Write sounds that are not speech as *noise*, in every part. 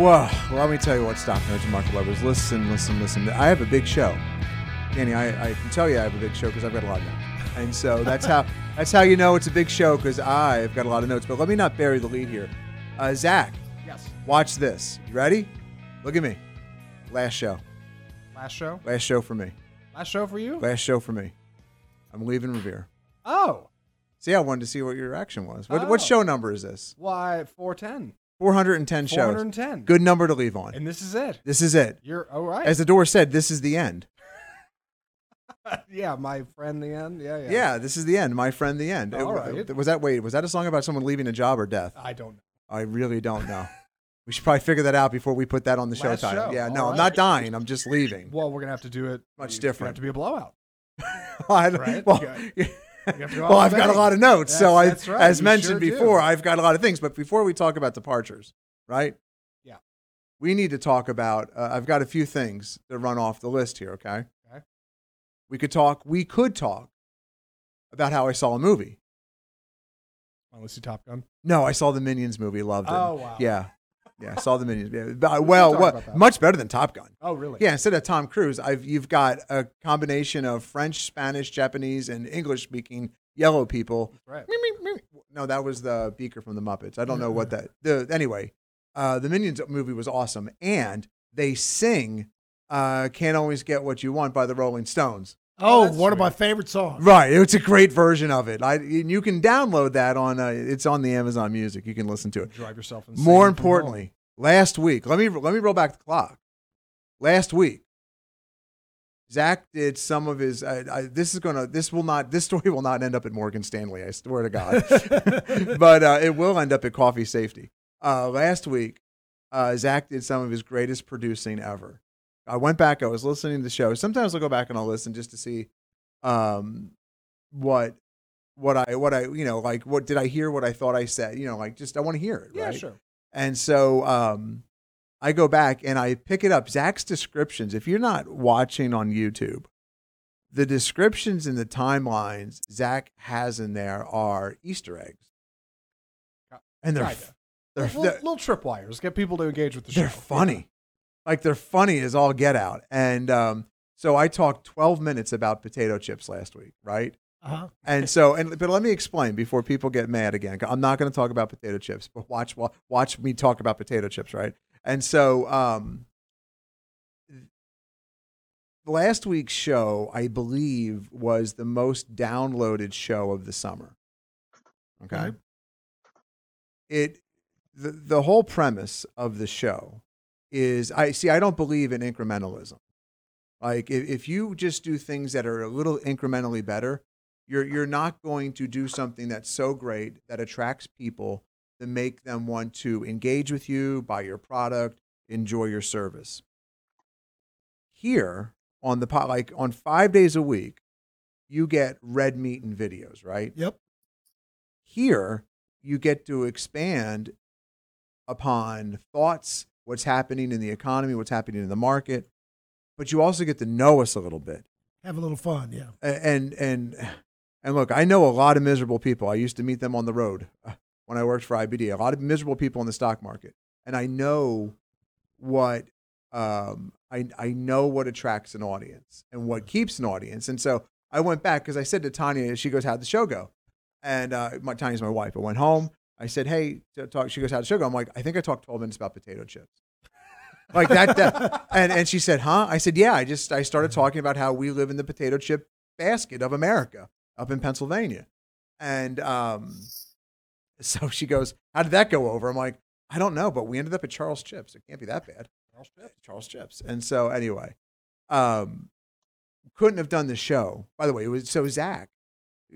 Whoa, well, let me tell you what, stock nerds and market lovers. Listen, listen, listen. I have a big show. Danny, I, I can tell you I have a big show because I've got a lot of notes. And so *laughs* that's how that's how you know it's a big show because I've got a lot of notes. But let me not bury the lead here. Uh, Zach, Yes. watch this. You ready? Look at me. Last show. Last show. Last show for me. Last show for you. Last show for me. I'm leaving Revere. Oh, See, I wanted to see what your reaction was. What, what Oh. show number is this? why four ten? 410 shows. 410. Good number to leave on. And this is it. This is it. You're all right. As the door said, this is the end. *laughs* yeah, my friend. The end. Yeah, yeah. Yeah, this is the end, my friend. The end. All It- right. Was that wait? Was that a song about someone leaving a job or death? I don't know. I really don't know. *laughs* we should probably figure that out before we put that on the show Last title. show. Yeah, All no, I'm not dying. I'm just leaving. Well, we're gonna have to do it Much different. Have to be a blowout. *laughs* I Right? Well, You have to go well, I've got a lot of notes. so I, That's- that's right. as You mentioned sure do. before, I've got a lot of things. But before we talk about departures, right? Yeah. We need to talk about. Uh, I've got a few things that run off the list here. Okay. Okay. We could talk. We could talk about how I saw a movie. Want to see Top Gun? No, I saw the Minions movie. Loved it. Oh, wow. Yeah, yeah, saw the Minions. Yeah. But, well, what, much better than Top Gun. Oh, really? Yeah, instead of Tom Cruise, I've you've got a combination of French, Spanish, Japanese, and English speaking yellow people. Right. No, that was the Beaker from the Muppets. I don't know what that. The anyway, uh, the Minions movie was awesome, and they sing uh, "Can't Always Get What You Want" by the Rolling Stones. Oh, that's one of my favorite songs. Right, it's a great version of it. I and you can download that on. Uh, it's on the Amazon Music. You can listen to it. Drive yourself insane. More importantly, last week, let me let me roll back the clock. Last week, Zach did some of his. I, I, this is gonna. This will not. This *laughs* story will not end up at Morgan Stanley. I swear to God. *laughs* but uh, it will end up at Coffee Safety. Uh, last week, uh, Zach did some of his greatest producing ever. I went back. I was listening to the show. Sometimes I'll go back and I'll listen just to see um, what what I what I you know like what did I hear what I thought I said you know like just I want to hear it Yeah, right sure. and so um, I go back and I pick it up. Zach's descriptions. If you're not watching on YouTube, the descriptions and the timelines Zach has in there are Easter eggs, and they're Kinda. they're little, they're, little tripwires. Get people to engage with the show. they're show. funny, like they're funny as all get out. And um, so I talked 12 minutes about potato chips last week, right? Uh-huh. And so, and but let me explain before people get mad again. I'm not going to talk about potato chips, but watch wa- watch me talk about potato chips, right? And so, um, last week's show, I believe, was the most downloaded show of the summer. Okay, Okay. it the the whole premise of the show is I see. I don't believe in incrementalism. Like if, if you just do things that are a little incrementally better, you're you're not going to do something that's so great that attracts people to make them want to engage with you, buy your product, enjoy your service. Here on the pot, like on five days a week, you get red meat and videos, right? Yep. Here, you get to expand upon thoughts, what's happening in the economy, what's happening in the market, but you also get to know us a little bit. Have a little fun. Yeah. And and and look, I know a lot of miserable people. I used to meet them on the road uh, when I worked for IBD. A lot of miserable people in the stock market, and I know what um, I I know what attracts an audience and what keeps an audience. And so I went back because I said to Tanya, she goes, "How'd the show go?" And uh, my Tanya's my wife. I went home. I said, "Hey, talk." She goes, "How'd the go?" I'm like, "I think I talked 12 minutes about potato chips." *laughs* like that, that and and she said, "Huh?" I said, "Yeah." I just I started talking about how we live in the potato chip basket of America up in Pennsylvania, and um, so she goes, "How did that go over?" I'm like, "I don't know, but we ended up at Charles Chips. It can't be that bad." Charles Chips. Charles Chips. And so anyway, um, couldn't have done the show. By the way, it was so Zach.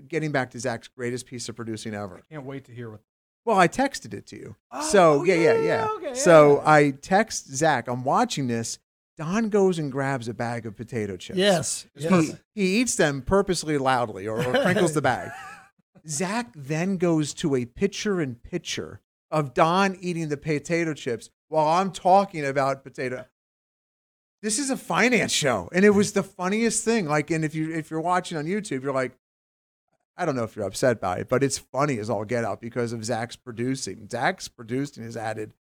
Getting back to Zach's greatest piece of producing ever. Can't wait to hear what. Well, I texted it to you. Oh, so oh, yeah, yeah, yeah, yeah. okay, so yeah. I text Zach. I'm watching this. Don goes and grabs a bag of potato chips. Yes. He, yes. he eats them purposely loudly or, or crinkles the bag. *laughs* Zach then goes to a picture in picture of Don eating the potato chips while I'm talking about potato. This is a finance show, and it was the funniest thing. Like, and if you if you're watching on YouTube, you're like, I don't know if you're upset by it, but it's funny as all get out because of Zach's producing. Zach's producing has added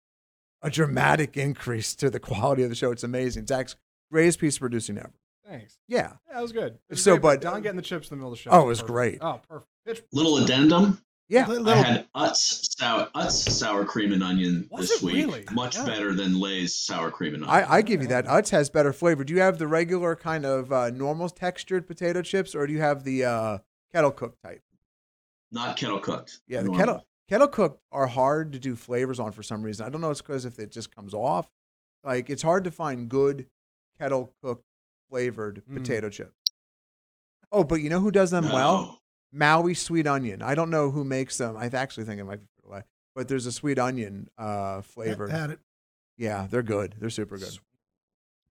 a dramatic increase to the quality of the show. It's amazing. Zach's greatest piece of producing ever. Thanks. Yeah. Yeah, that was good. It was So, great, but- Don getting the chips in the middle of the show. Oh, it was perfect. great. Oh, perfect. Pitch- Little addendum. Yeah. Li- I had Utz sour, Utz sour cream and onion Was this week. really? Much Yeah. better than Lay's sour cream and onion. I, I give you that. Utz has better flavor. Do you have the regular kind of uh, normal textured potato chips, or do you have the uh, kettle cooked type? Not kettle cooked. Yeah, the Normal. kettle kettle cooked are hard to do flavors on for some reason. I don't know. It's because if it just comes off, like it's hard to find good kettle cooked flavored Mm. potato chips. Oh, but you know who does them well? Maui sweet onion. I don't know who makes them. I actually think it might be Frito-Lay, but there's a sweet onion uh, flavored. Had it. Yeah, they're good. They're super good.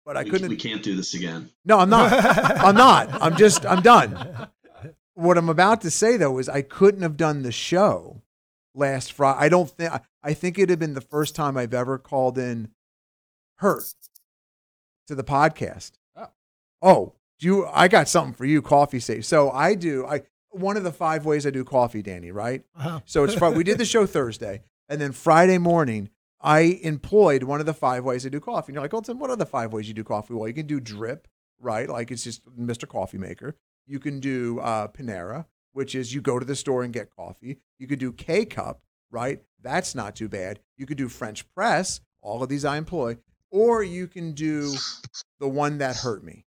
But I we, couldn't. we can't do this again. No, I'm not. I'm not. I'm just, I'm done. *laughs* What I'm about to say though is I couldn't have done the show last Friday. I don't think, I think it'd have been the first time I've ever called in hurt to the podcast. Oh. Oh, do you, I got something for you, coffee safe. So I do, I, one of the five ways I do coffee, Danny, right? Uh-huh. So it's. We did the show *laughs* Thursday, and then Friday morning, I employed one of the five ways I do coffee. And you're like, well, Tim, what are the five ways you do coffee? Well, you can do drip, right? Like it's just Mr. Coffee Maker. You can do uh, Panera, which is you go to the store and get coffee. You could do K cup, right? That's not too bad. You could do French press. All of these I employ, or you can do the one that hurt me.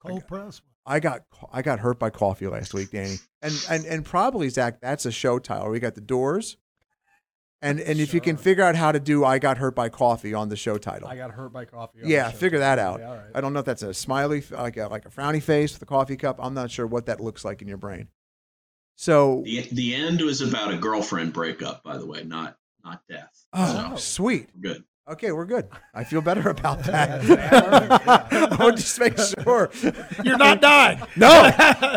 Cold press. I got I got hurt by coffee last week, Danny, and and and probably Zach. That's a show title. We got the Doors, and and if you can figure out how to do I got hurt by coffee on the show title, I got hurt by coffee. on yeah, the show. figure that out. Yeah, all right. I don't know if that's a smiley like a like a frowny face with a coffee cup. I'm not sure what that looks like in your brain. So The the end was about a girlfriend breakup, by the way, not not death. oh, Oh. sweet. Good. Okay, we're good. I feel better *laughs* about that. Yeah, *laughs* I want to just make sure. You're not dying. No,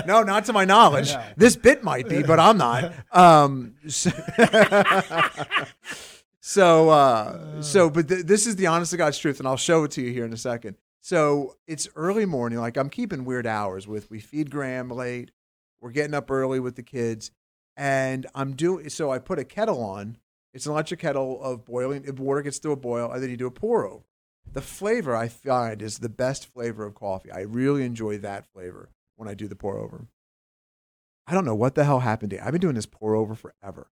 *laughs* no, not to my knowledge. Yeah. This bit might be, but I'm not. Um, so, so, uh, so, but th- this is the honest to God's truth, and I'll show it to you here in a second. So it's early morning. Like I'm keeping weird hours with. We feed Graham late. We're getting up early with the kids, and I'm doing. So I put a kettle on. It's an electric kettle of boiling. If water gets to a boil, and then you do a pour over. The flavor I find is the best flavor of coffee. I really enjoy that flavor when I do the pour over. I don't know what the hell happened to I've been doing this pour over forever.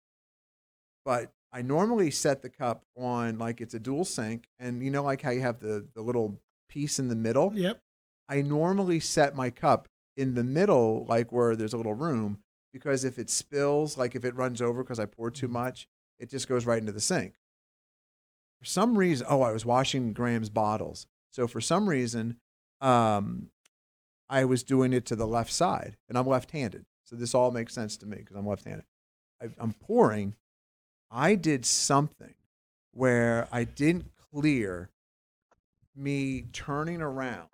But I normally set the cup on like it's a dual sink and you know like how you have the the little piece in the middle? Yep. I normally set my cup in the middle like where there's a little room because if it spills like if it runs over because I pour too mm-hmm. much, it just goes right into the sink. For some reason, oh, I was washing Graham's bottles. So for some reason, um, I was doing it to the left side, and I'm left-handed. So this all makes sense to me because I'm left-handed. I, I'm pouring. I did something where I didn't clear me turning around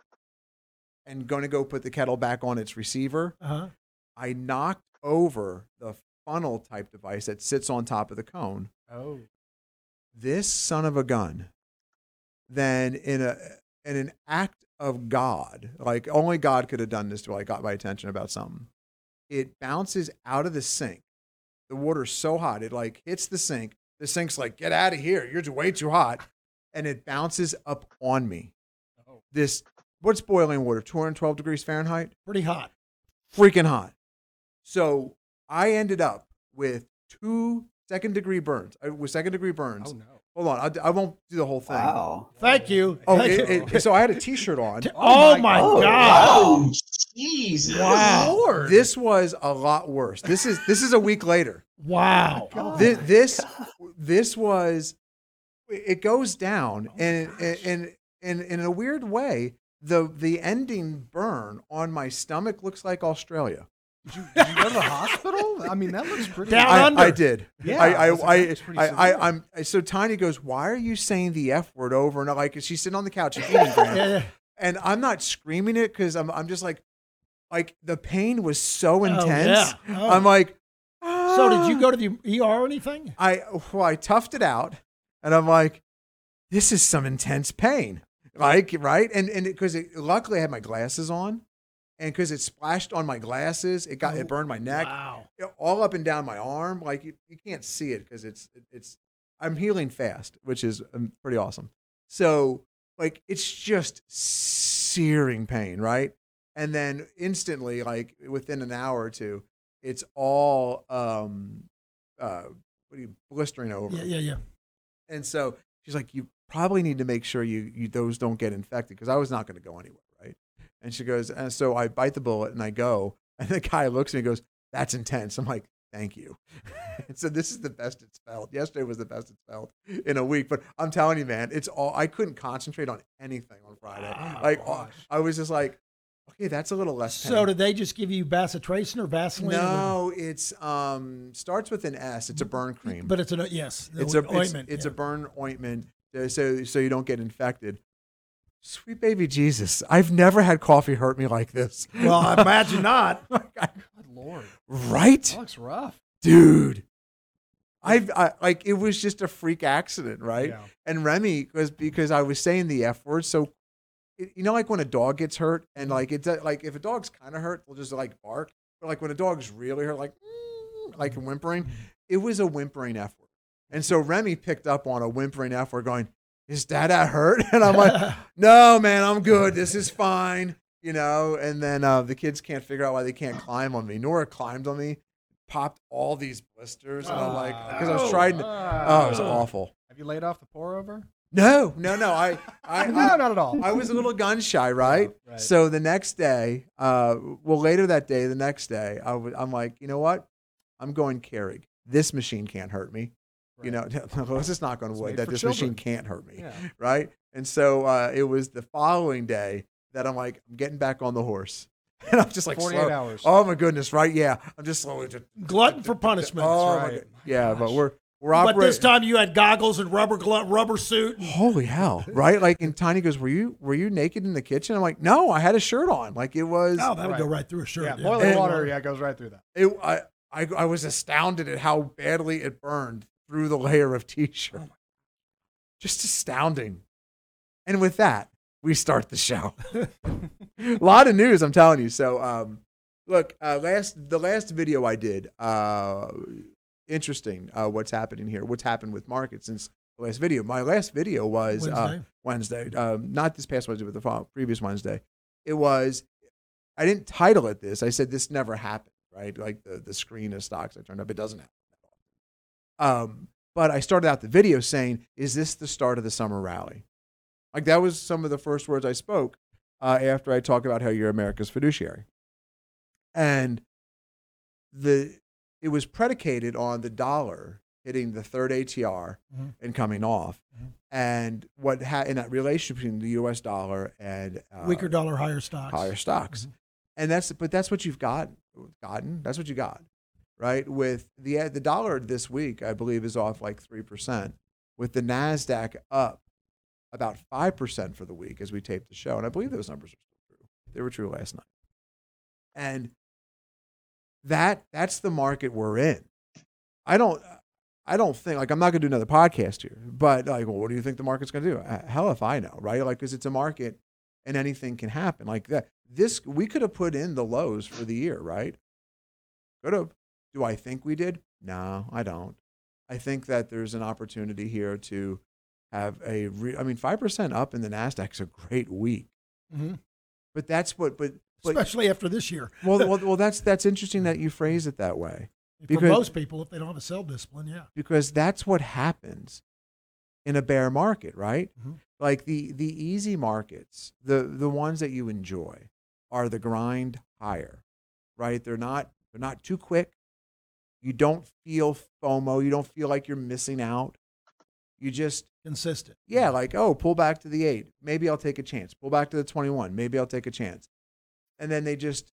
and going to go put the kettle back on its receiver. Uh-huh. I knocked over the funnel type device that sits on top of the cone Oh. this son of a gun then in a in an act of god like only god could have done this to like got my attention about something it bounces out of the sink the water's so hot it like hits the sink the sink's like get out of here you're way too hot and it bounces up on me. Oh. This what's boiling water? 212 degrees Fahrenheit. Pretty hot. Freaking hot. So I ended up with two second degree burns. uh, With second degree burns. Oh no. Hold on, I, I won't do the whole thing. Wow. Thank you. Oh, Thank it, you. it- so I had a T-shirt on. *laughs* oh my Oh, God. Oh, Jesus. Wow. This was a lot worse. This is this is a week later. Wow. This this, this was it goes down and and and and in a weird way the the ending burn on my stomach looks like Australia. Did you, did you go to the hospital? I mean, that looks pretty. Down I, under. I did. Yeah, I I I I, I, I'm so Tiny goes, why are you saying the f word over and like she's sitting on the couch and eating Yeah, yeah. and I'm not screaming it because I'm I'm just like like the pain was so Oh, intense. yeah. Oh. I'm like. So did you "Ah." go to the ER or anything? I well, I toughed it out, and I'm like, this is some intense pain, like right, and and because it, luckily I had my glasses on, and because it splashed on my glasses, it got it burned my neck, Wow. all up and down my arm. Like you, you can't see it because it's it's I'm healing fast, which is um, pretty awesome. So like it's just searing pain, right? And then instantly, like within an hour or two, it's all um uh what are you blistering over. Yeah, yeah, yeah. And so she's like, you probably need to make sure you, you those don't get infected because I was not going to go anywhere? And she goes, and so I bite the bullet and I go, and the guy looks at me and goes, "That's intense." I'm like, "Thank you." and *laughs* so this is the best it's felt. Yesterday was the best it's felt in a week, but I'm telling you, man, it's all I couldn't concentrate on anything on Friday. Oh like gosh. I was just like, okay, that's a little less. Pain. So did they just give you bacitracin or Vaseline? no, it's um starts with an S. It's a burn cream But it's an yes. it's a ointment. it's, it's yeah. a burn ointment so so you don't get infected. Sweet baby Jesus, I've never had coffee hurt me like this. Well, I *laughs* imagine not. *laughs* Good lord. right, That looks rough. dude. I've I, like it was just a freak accident, right? Yeah. And Remy was because I was saying the f word. So it, you know, like when a dog gets hurt, and like it's like if a dog's kind of hurt, they'll just like bark. But like when a dog's really hurt, like "Mm," like whimpering, it was a whimpering f word. And so Remy picked up on a whimpering f word, going, "Is dad a hurt?" *laughs* And I'm like, "No, man, I'm good. This is fine." You know. And then uh, the kids can't figure out why they can't climb on me. Nora climbed on me, popped all these blisters, and I'm like, because I was trying to. Oh, it was awful. Have you laid off the pour over? No, no, no. I, I, *laughs* no, not at all. I was a little gun shy, right? Oh, right. So the next day, uh, well, later that day, the next day, I w- I'm like, you know what? I'm going Keurig. This machine can't hurt me. You know, *laughs* let's just knock on It's wood that this children. machine can't hurt me, Yeah. right? And so uh, it was the following day that I'm like, I'm getting back on the horse, *laughs* and I'm just like, 48 slow- hours. Oh my goodness, right? Yeah, I'm just slowly. Just, Glutton for punishment. oh right. my god, yeah, but we're we're operating. but this time you had goggles and rubber glove, rubber suit. and- Holy hell! *laughs* Right? Like, and Tiny goes, "Were you were you naked in the kitchen?" I'm like, "No, I had a shirt on. Like it was." Oh, that would go Right. right through a shirt. yeah, yeah. boiling And- water. Yeah, goes right through that. It, I, I I was astounded at how badly it burned through the layer of t-shirt. Just astounding. And with that, we start the show. a *laughs* lot of news, I'm telling you. So, um, look, uh, last the last video I did, uh, interesting. Uh, what's happening here? What's happened with markets since the last video? My last video was uh, Wednesday. Wednesday. Um, not this past Wednesday, but the previous Wednesday. It was. I didn't title it this. I said this never happened. Right, like the the screen of stocks I turned up. It doesn't happen. Um, but I started out the video saying, "Is this the start of the summer rally?" Like that was some of the first words I spoke uh, after I talk about how you're America's fiduciary, and the it was predicated on the dollar hitting the third ATR Mhm. and coming off, Mhm. and what ha- in that relationship between the U.S. dollar and uh, Weaker dollar, higher stocks. higher stocks, and that's but that's what you've got gotten. That's what you got, right? With the the dollar this week, I believe, is off like three percent, with the Nasdaq up about five percent for the week as we taped the show, and I believe those numbers are still true. They were true last night, and that that's the market we're in. I don't. I don't think like I'm not going to do another podcast here, but like, well, what do you think the market's going to do? Uh, Hell if I know, right? Like, because it's a market and anything can happen. Like that, this we could have put in the lows for the year, right? Could have. Do I think we did? No, I don't. I think that there's an opportunity here to have a. Re- I mean, five percent up in the Nasdaq's a great week. hmm But that's what. But, but Especially after this year. well, well, *laughs* well, that's that's interesting that you phrase it that way For because- most people, if they don't have a sell discipline, yeah. because that's what happens in a bear market, right? Mhm. Like the the easy markets, the the ones that you enjoy, are the grind higher, right? They're not they're not too quick. You don't feel FOMO. You don't feel like you're missing out. You just Consistent. yeah, like, oh, pull back to the eight. Maybe I'll take a chance. Pull back to the 21. Maybe I'll take a chance. And then they just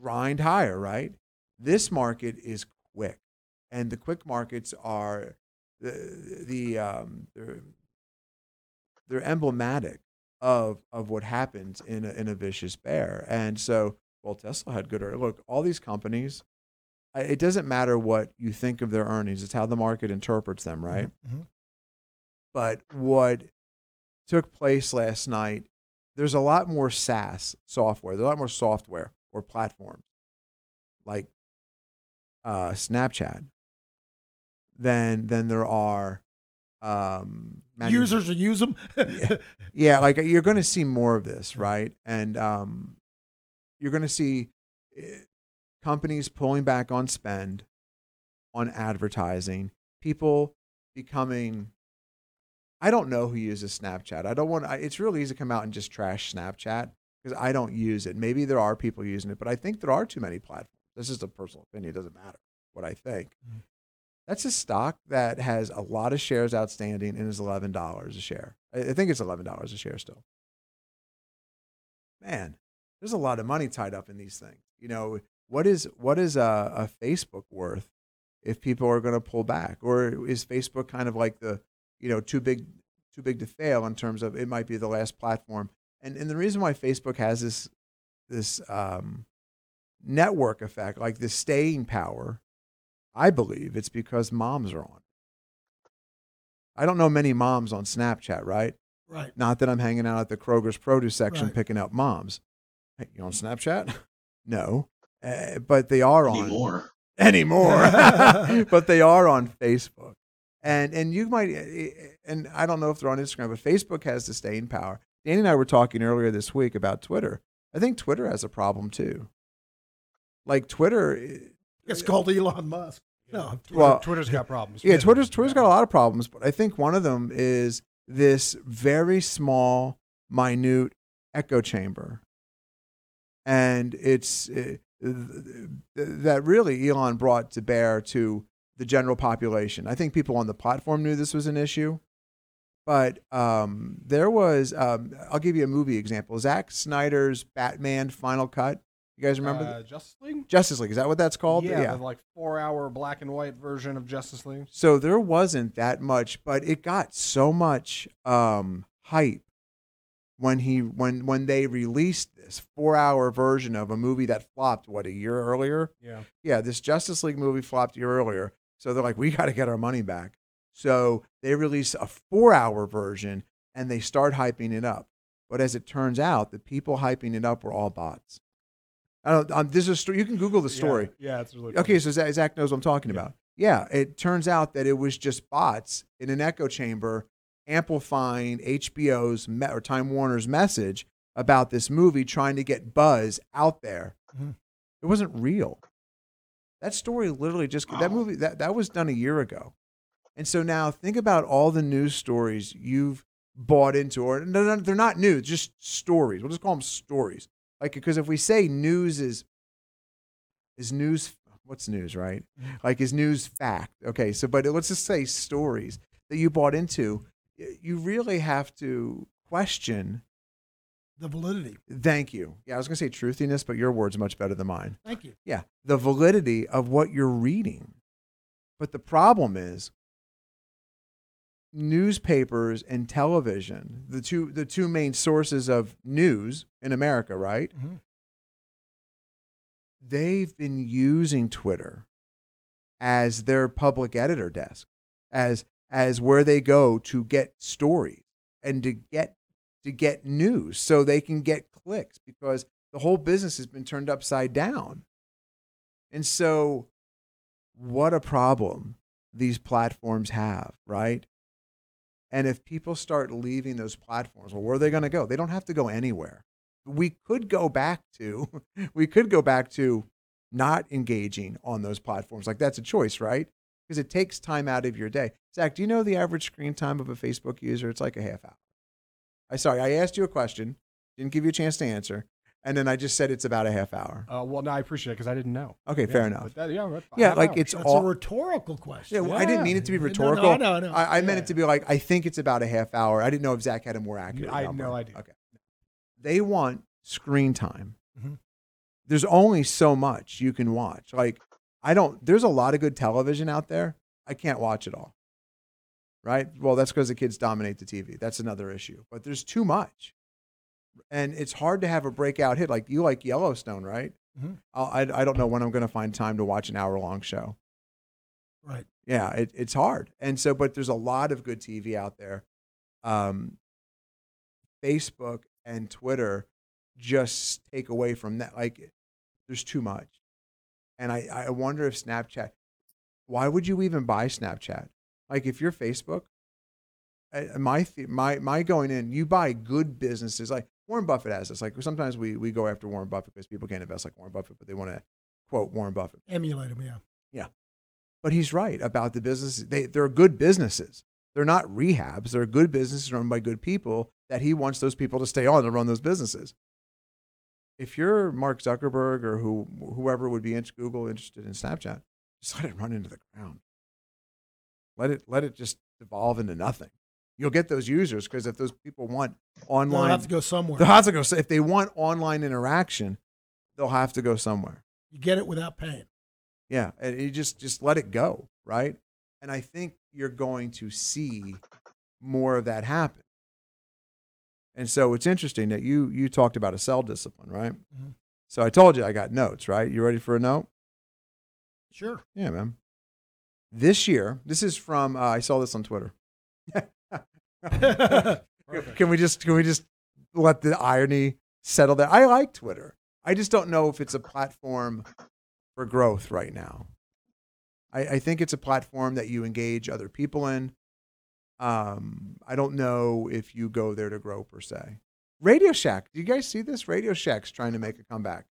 grind higher, right? This market is quick. And the quick markets are the, the um, they're, they're emblematic of, of what happens in a, in a vicious bear. And so, well, Tesla had good earnings. Look, all these companies, it doesn't matter what you think of their earnings, it's how the market interprets them, right? Mhm. but what took place last night, there's a lot more SaaS software. There's a lot more software or platforms like uh, Snapchat than than there are um, manu- Users will use them. Yeah. Yeah, like you're going to see more of this, right? And um, you're going to see eh, companies pulling back on spend, on advertising, people becoming. I don't know who uses Snapchat. I don't want. I, it's really easy to come out and just trash Snapchat because I don't use it. Maybe there are people using it, but I think there are too many platforms. This is a personal opinion. It doesn't matter what I think. Mm-hmm. That's a stock that has a lot of shares outstanding and is eleven dollars a share. I, I think it's eleven dollars a share still. Man, there's a lot of money tied up in these things. You know, what is what is a, a Facebook worth if people are going to pull back, or is Facebook kind of like the you know too big too big to fail in terms of it might be the last platform? And and the reason why Facebook has this this um, network effect, like this staying power, I believe it's because moms are on. I don't know many moms on Snapchat, right? right. Not that I'm hanging out at the Kroger's produce section Right. picking up moms. Hey, you on Snapchat? *laughs* no, uh, but they are on anymore. anymore. *laughs* *laughs* but they are on Facebook, and and you might, and I don't know if they're on Instagram, but Facebook has the staying power. Danny and I were talking earlier this week about Twitter. I think Twitter has a problem too. Like Twitter, It's called Elon Musk. No, well, Twitter's got problems. yeah, Twitter's Twitter's got a lot of problems, but I think one of them is this very small, minute echo chamber, and it's uh, th- that really Elon brought to bear to the general population. I think people on the platform knew this was an issue, but um, there was. Um, I'll give you a movie example: Zack Snyder's Batman Final Cut. You guys remember uh, the- Justice League? Justice League? Is that what that's called? Yeah, the like four hour black and white version of Justice League. So there wasn't that much, but it got so much um, hype when he when when they released this four hour version of a movie that flopped what a year earlier. Yeah. Yeah, this Justice League movie flopped a year earlier. So they're like, we got to get our money back. So they release a four hour version and they start hyping it up. But as it turns out, the people hyping it up were all bots. I don't. Um, this is. You can Google the story. Yeah, yeah it's really Okay, funny. so Zach, Zach knows what I'm talking Yeah. about. Yeah, it turns out that it was just bots in an echo chamber amplifying HBO's me- or Time Warner's message about this movie, trying to get buzz out there. Mhm. It wasn't real. That story literally just that movie that that was done a year ago, and so now think about all the news stories you've bought into, or they're not, they're not news, just stories. We'll just call them stories. Like because if we say news is is news what's news right like is news fact okay so but let's just say stories that you bought into you really have to question the validity. thank you yeah i was going to say truthiness but your word's much better than mine Thank you. yeah the validity of what you're reading but the problem is newspapers and television the two the two main sources of news in america right Mhm. they've been using twitter as their public editor desk as as where they go to get stories and to get to get news so they can get clicks because the whole business has been turned upside down and so what a problem these platforms have right And if people start leaving those platforms, well, where are they going to go? They don't have to go anywhere. We could go back to, *laughs* we could go back to not engaging on those platforms. Like that's a choice, right? Because it takes time out of your day. Zach, do you know the average screen time of a Facebook user? It's like a half hour. I sorry, I asked you a question, didn't give you a chance to answer, and then I just said it's about a half hour. Uh, well, no, I appreciate it because I didn't know. Okay, Yeah, fair enough. that- yeah, Yeah, like it's That's all a rhetorical question. Yeah, well, I didn't mean it to be rhetorical. No, no, rhetorical. I I know. I, I meant it to be like I think it's about a half hour. I didn't know if Zach had a more accurate. I had no idea. Okay, they want screen time. Mhm. There's only so much you can watch. Like I don't. There's a lot of good television out there. I can't watch it all. Right. Well, that's because the kids dominate the TV. That's another issue. But there's too much, and it's hard to have a breakout hit. Like you like Yellowstone, right? Mhm. I'll, I I don't know when I'm going to find time to watch an hour long show. Right. Yeah, it, it's hard. And so, but there's a lot of good TV out there. Um, Facebook and Twitter just take away from that. Like, there's too much. And I, I wonder if Snapchat, why would you even buy Snapchat? Like, if you're Facebook, my, my, my going in, you buy good businesses. Like Warren Buffett has this. Like, sometimes we, we go after Warren Buffett because people can't invest like Warren Buffett, but they want to quote Warren Buffett. Emulate him. yeah. Yeah. But he's right about the businesses. They, they're good businesses. They're not rehabs. They're good businesses run by good people that he wants those people to stay on to run those businesses. If you're Mark Zuckerberg or who, whoever would be in Google interested in Snapchat, just let it run into the ground. Let it let it just evolve into nothing. You'll get those users because if those people want online, They'll have to go somewhere. they'll have to go. If they want online interaction, they'll have to go somewhere. You get it without paying. Yeah, and you just just let it go, right? And I think you're going to see more of that happen. And so it's interesting that you you talked about a sell discipline, right? Mhm. So I told you I got notes, right? You ready for a note? Sure. Yeah, man. This year, this is from uh, I saw this on Twitter. *laughs* can we just can we just let the irony settle there? I like Twitter. I just don't know if it's a platform for growth right now. I, I think it's a platform that you engage other people in. Um, I don't know if you go there to grow per se. Radio Shack, do you guys see this? Radio Shack's trying to make a comeback,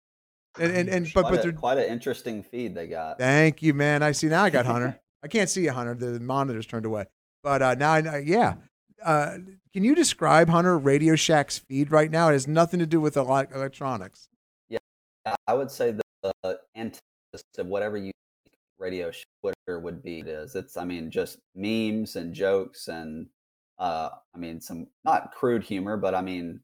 and and, and but quite, but a, they're quite an interesting feed they got. Thank you, man. I see now. I got Hunter. *laughs* I can't see you, Hunter. The monitor's turned away. But uh, now, I yeah. Uh, can you describe Hunter Radio Shack's feed right now? It has nothing to do with electronics. Yeah. I would say the, the antithesis of whatever you radio sh- Twitter would be. It is. It's. I mean, just memes and jokes and. Uh, I mean, some not crude humor, but I mean,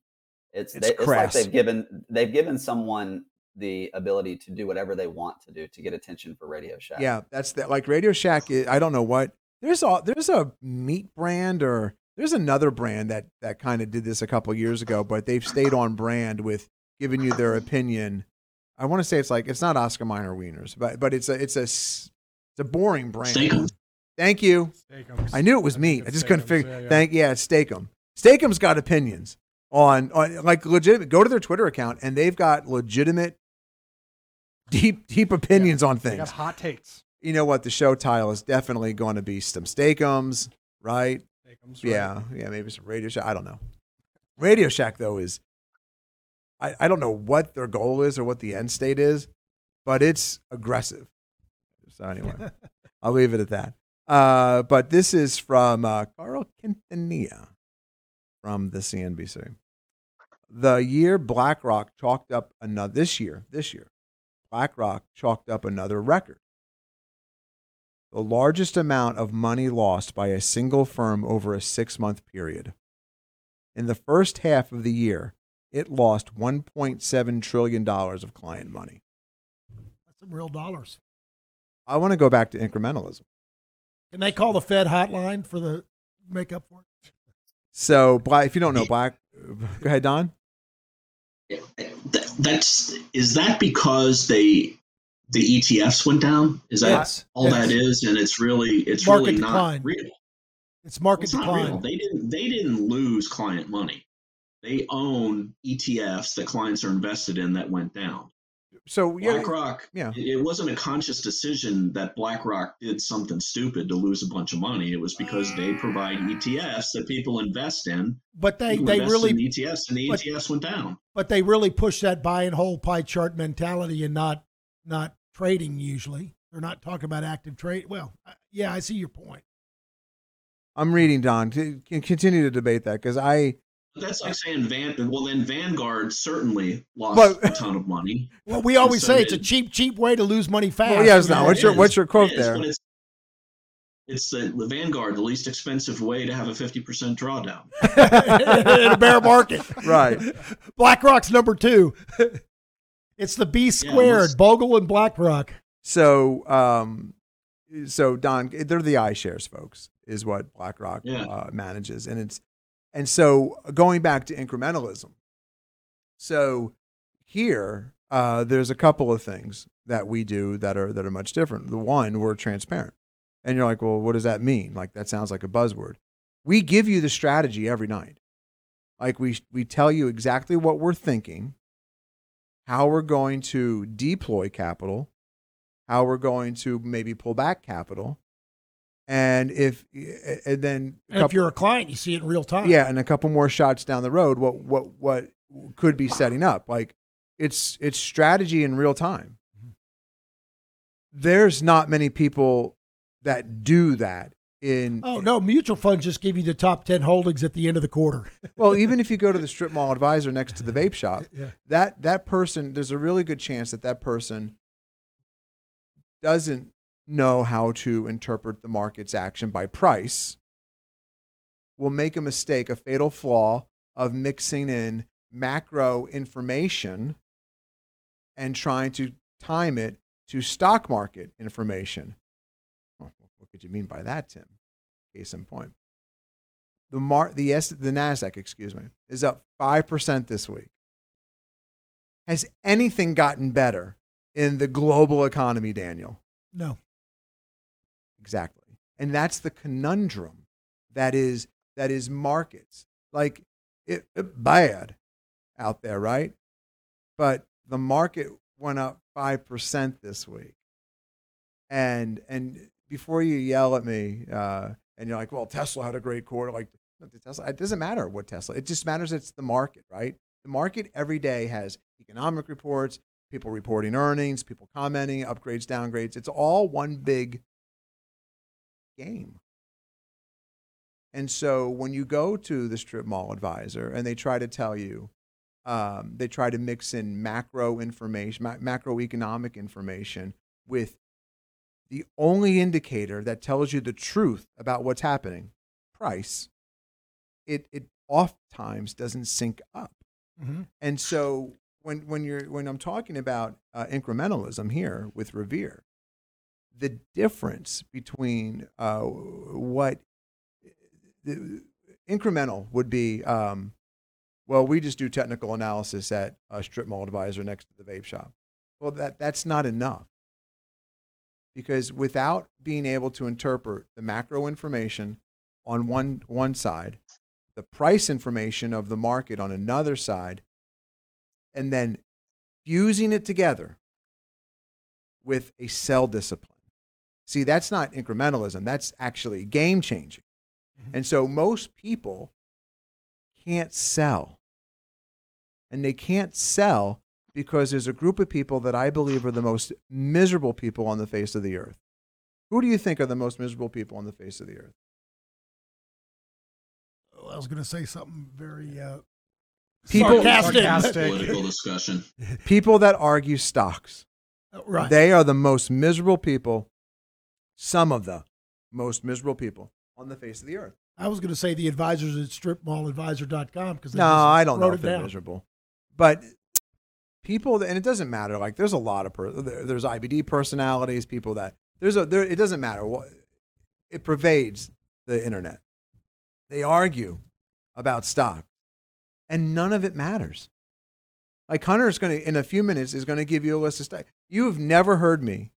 it's It's they, it's like they've given they've given someone the ability to do whatever they want to do to get attention for Radio Shack. Yeah, that's that. Like Radio Shack. i- I don't know what. There's a there's a meat brand or there's another brand that that kind of did this a couple years ago, but they've stayed on brand with giving you their opinion. I want to say it's like it's not Oscar Mayer Wieners, but but it's a it's a it's a boring brand. Steak-umms. Thank you. Steak-umms. I knew it was think meat. I it's just couldn't figure. yeah, yeah. Thank yeah, it's Steak-umm. Steak-umm's got opinions on on like legitimate. Go to their Twitter account and they've got legitimate, deep deep opinions on They got things. hot takes. You know what? The show title is definitely going to be some Steak-umms, right? Steak-umms, right? Yeah, yeah, maybe some Radio Shack. I don't know. Radio Shack though is, I I don't know what their goal is or what the end state is, but it's aggressive. So anyway, *laughs* I'll leave it at that. Uh, but this is from uh, Carl Quintanilla from the CNBC. The year BlackRock chalked up another this year. This year, BlackRock chalked up another record. The largest amount of money lost by a single firm over a six-month period. In the first half of the year, it lost 1.7 trillion dollars of client money. That's some real dollars. I want to go back to incrementalism. Can they call the Fed hotline for the make up for it? So, if you don't know Black, go ahead, Don. That, that's is that because they the ETFs went down? Is that Yes. all Yes. that is? And it's really it's Market really decline. not real. It's market It's not decline. real. They didn't they didn't lose client money. They own ETFs that clients are invested in that went down. So yeah, BlackRock, yeah. it it wasn't a conscious decision that BlackRock did something stupid to lose a bunch of money. It was because they provide ETFs that people invest in. But they People they really in ETFs, and the but- ETFs went down. but they really push that buy and hold pie chart mentality and not not trading usually. They're not talking about active trade. Well, uh, yeah, I see your point. I'm reading Don. C- can continue to debate that because I That's like saying Van. Well, then Vanguard certainly lost Well- a ton of money. *laughs* Well, we always So say it's a cheap cheap way to lose money fast. Well, yes, now, what's your- what's your quote It is, there? It's, it's the, the Vanguard, the least expensive way to have a fifty percent drawdown. *laughs* *laughs* in a bear market. right. BlackRock's number two. it's the B squared, let's- Bogle and BlackRock. So, um, so Don, they're the iShares folks, is what BlackRock Yeah. uh, manages, and it's and so going back to incrementalism. So here, uh, there's a couple of things that we do that are that are much different. The one, we're transparent, and you're like, well, what does that mean? Like that sounds like a buzzword. We give you the strategy every night. Like we we tell you exactly what we're thinking, how we're going to deploy capital, how we're going to maybe pull back capital, and if and then And if you're a client, you see it in real time. yeah, and a couple more shots down the road, what what what could be setting up? Like it's it's strategy in real time. Mm-hmm. There's not many people that do that in Oh no, mutual funds just give you the top ten holdings at the end of the quarter. *laughs* well, even if you go to the *laughs* strip mall advisor next to the vape shop, *laughs* Yeah. that that person, there's a really good chance that that person doesn't know how to interpret the market's action by price. Will make a mistake, a fatal flaw of mixing in macro information and trying to time it to stock market information. Well, what could you mean by that, Tim? Case in point the mar the S the Nasdaq, excuse me, is up five percent this week. Has anything gotten better in the global economy, Daniel? No. Exactly, and that's the conundrum that is that is markets like it, it bad out there, right? But the market went up five percent this week, and and before you yell at me, uh, and you're like, well, Tesla had a great quarter, like Tesla. It doesn't matter what Tesla. It just matters it's the market, right? The market every day has economic reports, people reporting earnings, people commenting, upgrades, downgrades. It's all one big game. And so when you go to the strip mall advisor and they try to tell you, um, they try to mix in macro information, ma- macroeconomic information with the only indicator that tells you the truth about what's happening, price, it, it oftentimes doesn't sync up. Mm-hmm. And so when when you're when I'm talking about uh, incrementalism here with Revere, the difference between uh, what the, incremental would be, um, well, we just do technical analysis at a strip mall advisor next to the vape shop. Well, that that's not enough because without being able to interpret the macro information on one one side, the price information of the market on another side, and then fusing it together with a sell discipline. See, that's not incrementalism, that's actually game changing. And so most people can't sell. And they can't sell because there's a group of people that I believe are the most miserable people on the face of the earth. Who do you think are the most miserable people on the face of the earth? Oh, I was going to say something very uh, People- sarcastic. Political *laughs* discussion. People that argue stocks. Right. They are the most miserable people, some of the most miserable people on the face of the earth. I was going to say the advisors at stripmalladvisor.com because No, I don't know if they're down. miserable. But people, and it doesn't matter. Like, there's a lot of, per, there- there's IBD personalities, people that, there's a, there, it doesn't matter what, it pervades the internet. They argue about stock, and none of it matters. Like Hunter is going to, in a few minutes, is going to give you a list of stuff. You've never heard me,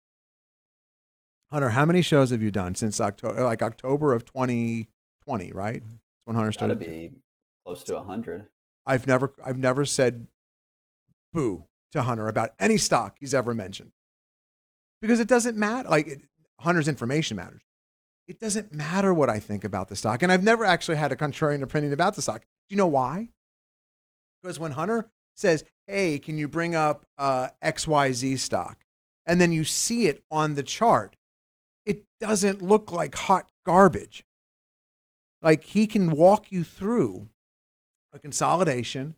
Hunter. How many shows have you done since October, like October of 2020? Right, That's when Hunter Got to be close to 100. I've never, I've never said boo to Hunter about any stock he's ever mentioned because it doesn't matter. Like it, Hunter's information matters. It doesn't matter what I think about the stock, and I've never actually had a contrarian opinion about the stock. Do you know why? Because when Hunter says, "Hey, can you bring up uh, XYZ stock?" and then you see it on the chart, it doesn't look like hot garbage. Like he can walk you through a consolidation,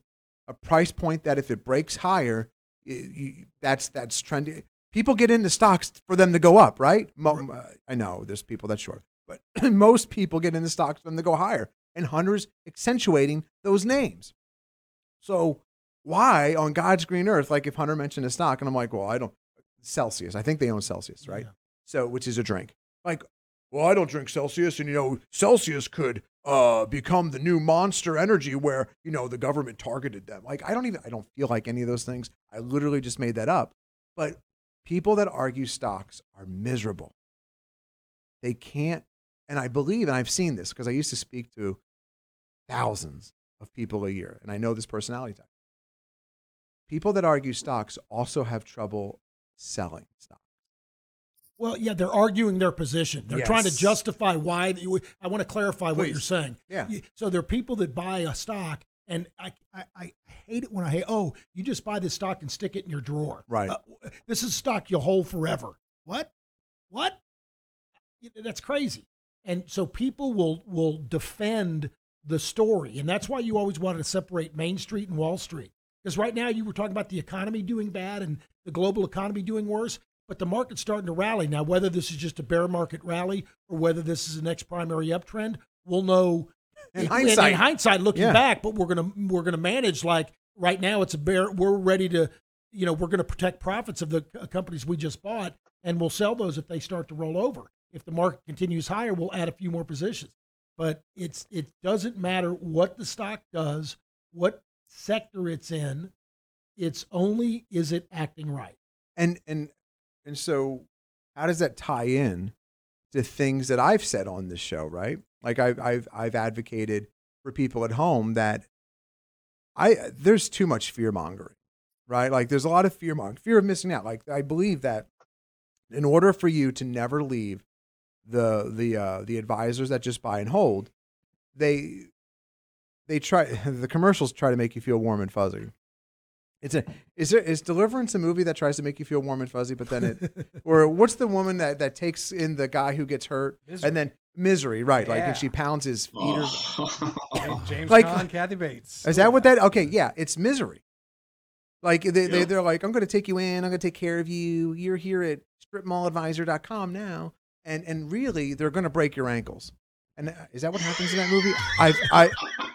a price point that if it breaks higher, you, that's that's trendy. People get into stocks for them to go up, right? Mo- I know there's people that short, but *clears throat* most people get into stocks for them to go higher. And Hunter's accentuating those names. So why on God's green earth, like if Hunter mentioned a stock, and I'm like, well, I don't Celsius. I think they own Celsius, right? So which is a drink. Like, well, I don't drink Celsius, and you know, Celsius could uh, become the new Monster Energy, where you know the government targeted them. Like, I don't even, I don't feel like any of those things. I literally just made that up. But people that argue stocks are miserable. They can't, and I believe, and I've seen this because I used to speak to thousands of people a year, and I know this personality type. People that argue stocks also have trouble selling stocks. Well, yeah, they're arguing their position. They're trying to justify why. I want to clarify what you're saying. Yeah. So there are people that buy a stock, and I, I, I hate it when I hate. Oh, you just buy this stock and stick it in your drawer. Right. Uh, this is stock you'll hold forever. What? What? That's crazy. And so people will will defend the story, and that's why you always wanted to separate Main Street and Wall Street. Because right now you were talking about the economy doing bad and the global economy doing worse, but the market's starting to rally now. Whether this is just a bear market rally or whether this is the next primary uptrend, we'll know In in hindsight. In hindsight, looking Yeah. back, but we're gonna we're gonna manage like right now. It's a bear. We're ready to, you know, we're gonna protect profits of the companies we just bought, and we'll sell those if they start to roll over. If the market continues higher, we'll add a few more positions. But it's it doesn't matter what the stock does, what sector it's in. It's only is it acting right. and and and so how does that tie in to things that I've said on this show, right? Like I've I've I've advocated for people at home that I there's too much fear mongering, right? Like there's a lot of fear mongering, fear of missing out. Like I believe that in order for you to never leave the the uh, the advisors that just buy and hold, they they try *laughs* the commercials try to make you feel warm and fuzzy. It's a is there is Deliverance a movie that tries to make you feel warm and fuzzy, but then it *laughs* or what's the woman that that takes in the guy who gets hurt Misery. and then misery, right? Like and she pounds his feet. Or, Oh. *laughs* James Like- Caan, Kathy Bates. is that what that? Okay, yeah, it's misery. Like they, they Yeah. they're like, I'm going to take you in. I'm going to take care of you. You're here at stripmalladvisor.com now, and and really, they're going to break your ankles. And uh, is that what happens in that movie? I've I I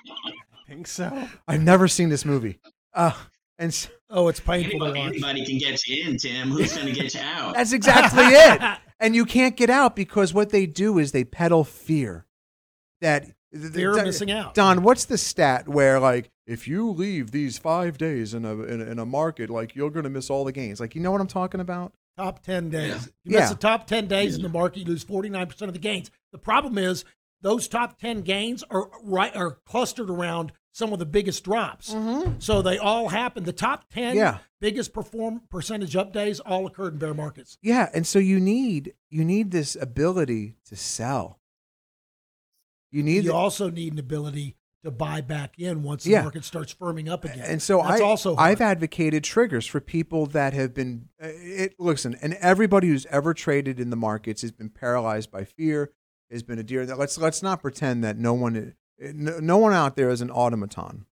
think so. I've never seen this movie. Uh, and s Oh, it's painful Anybody, anybody can get you in, Tim. Who's going to get you out? That's exactly *laughs* it. And you can't get out because what they do is they peddle fear. That they're Don- missing out. Don, what's the stat where like if you leave these five days in a in a, in a market, like you're going to miss all the gains? Like you know what I'm talking about? Top 10 days. Yeah. You miss the top 10 days in the market, you lose 49% of the gains. The problem is those top 10 gains are right are clustered around some of the biggest drops. So they all happen. The top 10 Mm-hmm. Yeah. biggest perform percentage up days all occurred in bear markets. Yeah, and so you need you need this ability to sell. You need you the- also need an ability to buy back in once the Yeah. market starts firming up again. And so That's I also I've advocated triggers for people that have been uh, it listen, and everybody who's ever traded in the markets has been paralyzed by fear, has been a deer. Let's let's not pretend that no one no, no one out there is an automaton.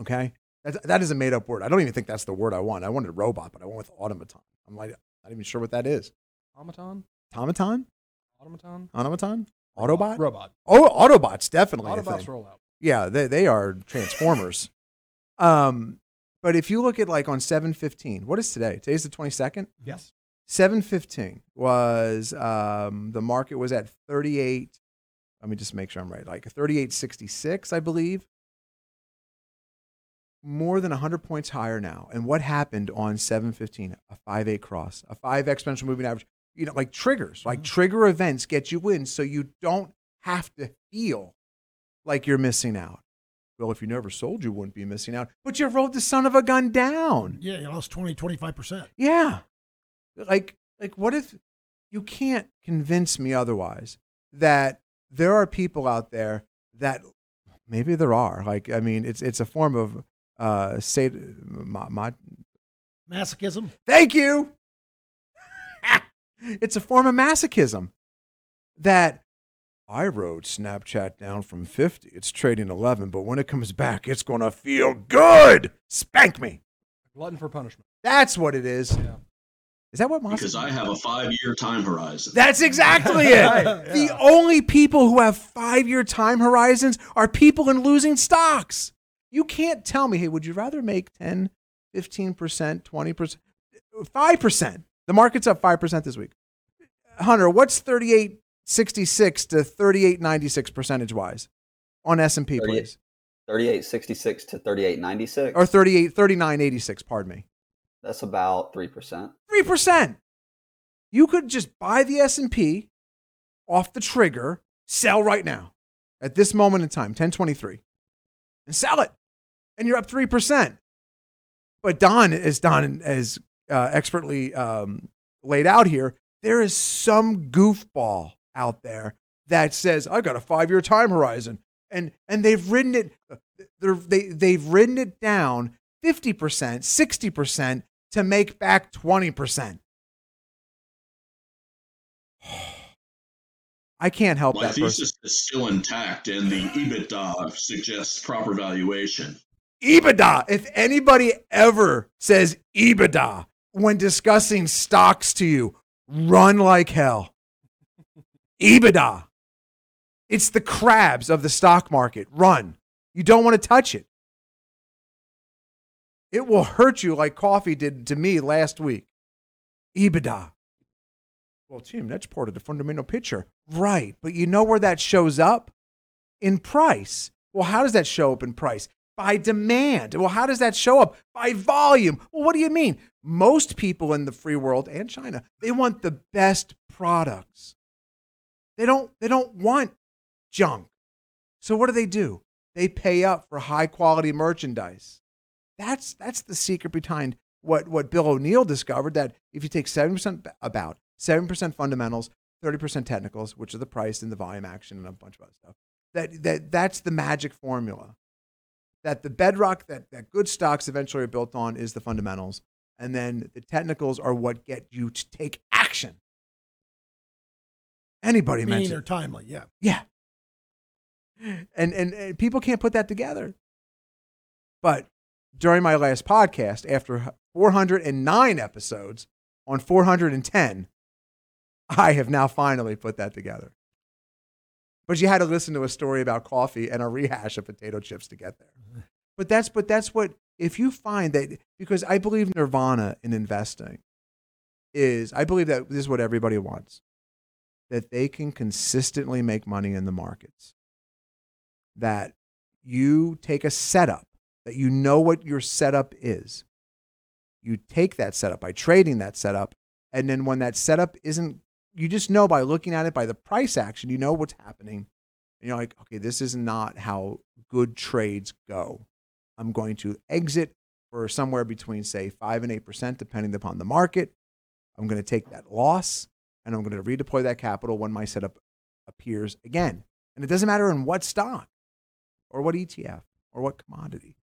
Okay? That that is a made up word. I don't even think that's the word I want. I wanted robot, but I went with automaton. I'm like not even sure what that is. Automaton? Automaton? Automaton? Automaton? Autobot? Robot. Oh, Autobots definitely. Autobots roll out. Yeah, they they are transformers. *laughs* um, but if you look at like on seven fifteen, what is today? Today's the twenty second. Yes. Seven fifteen was um, the market was at thirty eight. Let me just make sure I'm right. Like sixty six, I believe. More than hundred points higher now. And what happened on seven fifteen? A five eight cross, a five exponential moving average. You know, like triggers, like mm-hmm. trigger events get you in, so you don't have to feel like you're missing out. Well, if you never sold, you wouldn't be missing out. But you rode the son of a gun down. Yeah, you lost 20, 25%. Yeah. Like like what if you can't convince me otherwise that there are people out there that maybe there are. Like I mean it's it's a form of uh say my, my Masochism. Thank you. *laughs* it's a form of masochism that I rode Snapchat down from 50. It's trading 11, but when it comes back, it's going to feel good. Spank me. Glutton for punishment. That's what it is. Yeah. Is that what Because I have a five-year time horizon. That's exactly *laughs* it. The only people who have five year time horizons are people in losing stocks. You can't tell me, hey, would you rather make 10, 15%, 20%, 5%? The market's up 5% this week. Hunter, what's 3866 to 3896 percentage wise on S&P, 38. please? 3866 to 3896. Or 38, 3986, pardon me. That's about 3%. Three percent. You could just buy the S and P off the trigger, sell right now at this moment in time, ten twenty three, and sell it, and you're up three percent. But Don, as Don has uh, expertly um, laid out here, there is some goofball out there that says I've got a five year time horizon, and and they've written it, they they've written it down fifty percent, sixty percent to make back 20%. *sighs* I can't help My that person. thesis is still intact, and the EBITDA suggests proper valuation. EBITDA. If anybody ever says EBITDA when discussing stocks to you, run like hell. EBITDA. It's the crabs of the stock market. Run. You don't want to touch it. It will hurt you like coffee did to me last week. EBITDA. Well, Tim, that's part of the fundamental picture. Right. But you know where that shows up? In price. Well, how does that show up in price? By demand. Well, how does that show up? By volume. Well, what do you mean? Most people in the free world and China, they want the best products. They don't they don't want junk. So what do they do? They pay up for high quality merchandise. That's that's the secret behind what what Bill O'Neil discovered that if you take 7% about 7% fundamentals, 30% technicals, which are the price and the volume action and a bunch of other stuff. That that that's the magic formula. That the bedrock that, that good stocks eventually are built on is the fundamentals. And then the technicals are what get you to take action. Anybody Meaning mentioned they're timely. Yeah. yeah. And, and and people can't put that together. But during my last podcast, after 409 episodes on 410, I have now finally put that together. But you had to listen to a story about coffee and a rehash of potato chips to get there. *laughs* But that's but that's what if you find that because I believe nirvana in investing is I believe that this is what everybody wants. That they can consistently make money in the markets. That you take a setup, that you know what your setup is. You take that setup by trading that setup, and then when that setup isn't, you just know by looking at it by the price action, you know what's happening. And you're like, okay, this is not how good trades go. I'm going to exit for somewhere between, say, 5 and 8%, depending upon the market. I'm going to take that loss and I'm going to redeploy that capital when my setup appears again. And it doesn't matter in what stock or what ETF or what commodity.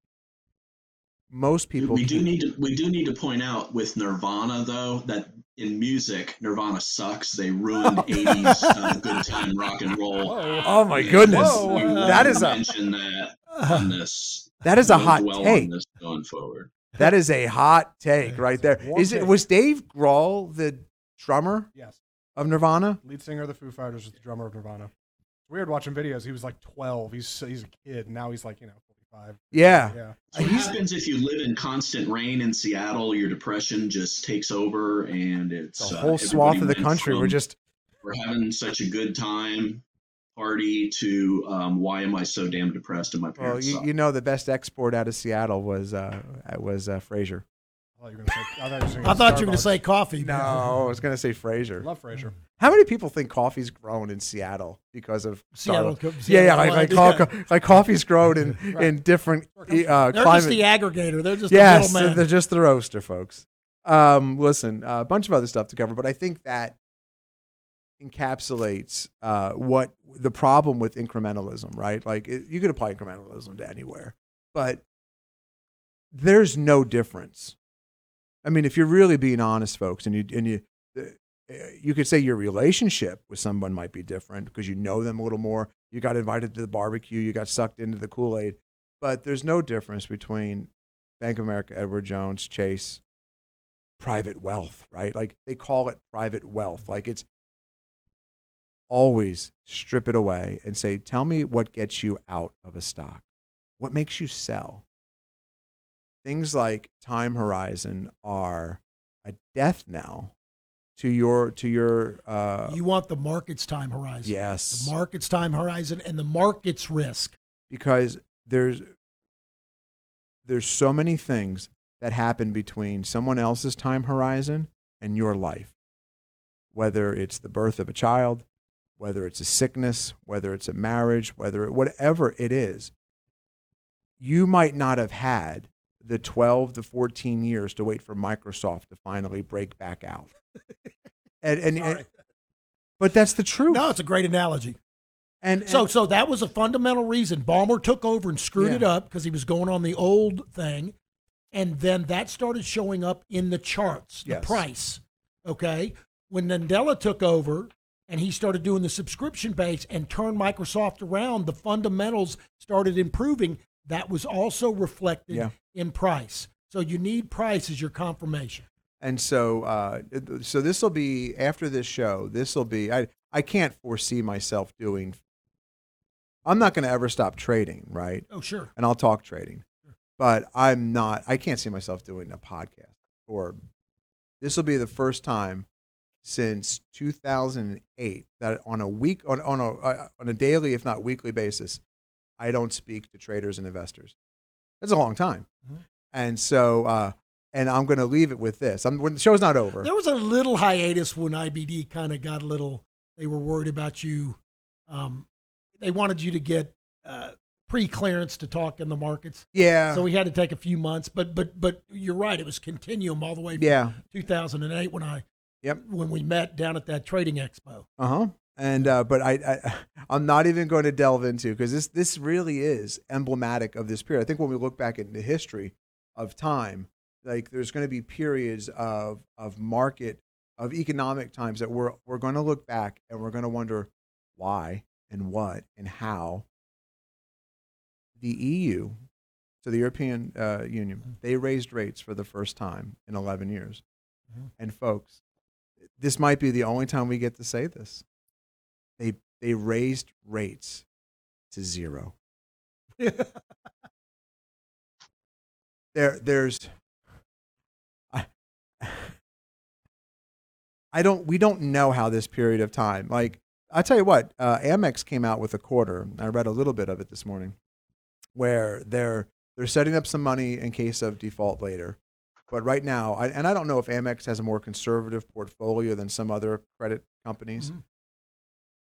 Most people we do need to we do need to point out with Nirvana though that in music Nirvana sucks. They ruined *laughs* '80s uh, good time rock and roll. Oh my And goodness. we will That is a mention that *sighs* on this. that is a We'll hot dwell on take. this going forward. That is a hot take right there. warm Is it was Dave Grohl the drummer Yes. of Nirvana? Lead singer of the Foo Fighters is the drummer of Nirvana. It's weird watching videos. He was like 12. He's he's a kid. Now he's like, you know, 45. Yeah. Yeah. So what happens if you live in constant rain in Seattle? Your depression just takes over, and it's The uh, whole swath of the everybody went country we're just we're having such a good time party to um, why am I so damn depressed and my well, you, you know the best export out of Seattle was uh was uh, Frasier. I thought you were gonna say. I thought you were, saying I thought you were going Starbucks. to say coffee. No, I was going to say Frasier. Love Frasier. How many people think coffee's grown in Seattle because of Seattle Starbucks? co- yeah, yeah, Seattle like like, Light, co- *laughs* like coffee's grown in *laughs* Right. in different uh, They're climate. just the aggregator. They're just yes, the middleman. they're just the roaster, folks. Um, listen, a bunch of other stuff to cover, but I think that encapsulates uh, what the problem with incrementalism, right? Like it, you could apply incrementalism to anywhere, but there's no difference. I mean, if you're really being honest, folks, and you and you uh, you could say your relationship with someone might be different because you know them a little more. You got invited to the barbecue, you got sucked into the Kool Aid, but there's no difference between Bank of America, Edward Jones, Chase, private wealth, right? Like they call it private wealth. Like it's always strip it away and say, tell me what gets you out of a stock. What makes you sell? Things like time horizon are a death knell to your to your uh you want the market's time horizon. yes The market's time horizon and the market's risk. because there's there's so many things that happen between someone else's time horizon and your life whether it's the birth of a child whether it's a sickness whether it's a marriage whether whatever it is you might not have had the 12 to 14 years to wait for Microsoft to finally break back out *laughs* and, and, and but that's the truth No, it's a great analogy. and, So, and- so that was a fundamental reason. Ballmer took over and screwed Yeah. it up because he was going on the old thing, and then that started showing up in the charts, the Yes. price. Okay, when Nadella took over and he started doing the subscription base and turned Microsoft around, the fundamentals started improving. That was also reflected Yeah. In price. So you need price as your confirmation. And so, uh, so this will be after this show. This will be. I I can't foresee myself doing. I'm not going to ever stop trading, right? Oh, sure. And I'll talk trading, sure. but I'm not. I can't see myself doing a podcast. Or this will be the first time since 2008 that on a week on on a uh, on a daily, if not weekly basis, I don't speak to traders and investors. That's a long time, Mhm. and so. Uh, and I'm going to leave it with this. I'm, when the show's not over. There was a little hiatus when IBD kind of got a little. They were worried about you. Um, they wanted you to get uh, pre-clearance to talk in the markets, Yeah. so we had to take a few months. But but but you're right. It was continuum all the way. Yeah. 2008 when I. Yep. When we met down at that trading expo. Uh huh. And uh, but I, I *laughs* I'm not even going to delve into because this this really is emblematic of this period. I think when we look back at the history of time, like there's going to be periods of of market of economic times that we're we're going to look back and we're going to wonder why and what and how the EU, so the European uh, Union, they raised rates for the first time in 11 years. Mhm. And folks, this might be the only time we get to say this. They they raised rates to zero. *laughs* There there's I, I don't we don't know how this period of time like I tell you what uh, Amex came out with a quarter I read a little bit of it this morning where they're they're setting up some money in case of default later but right now I, and I don't know if Amex has a more conservative portfolio than some other credit companies Mhm.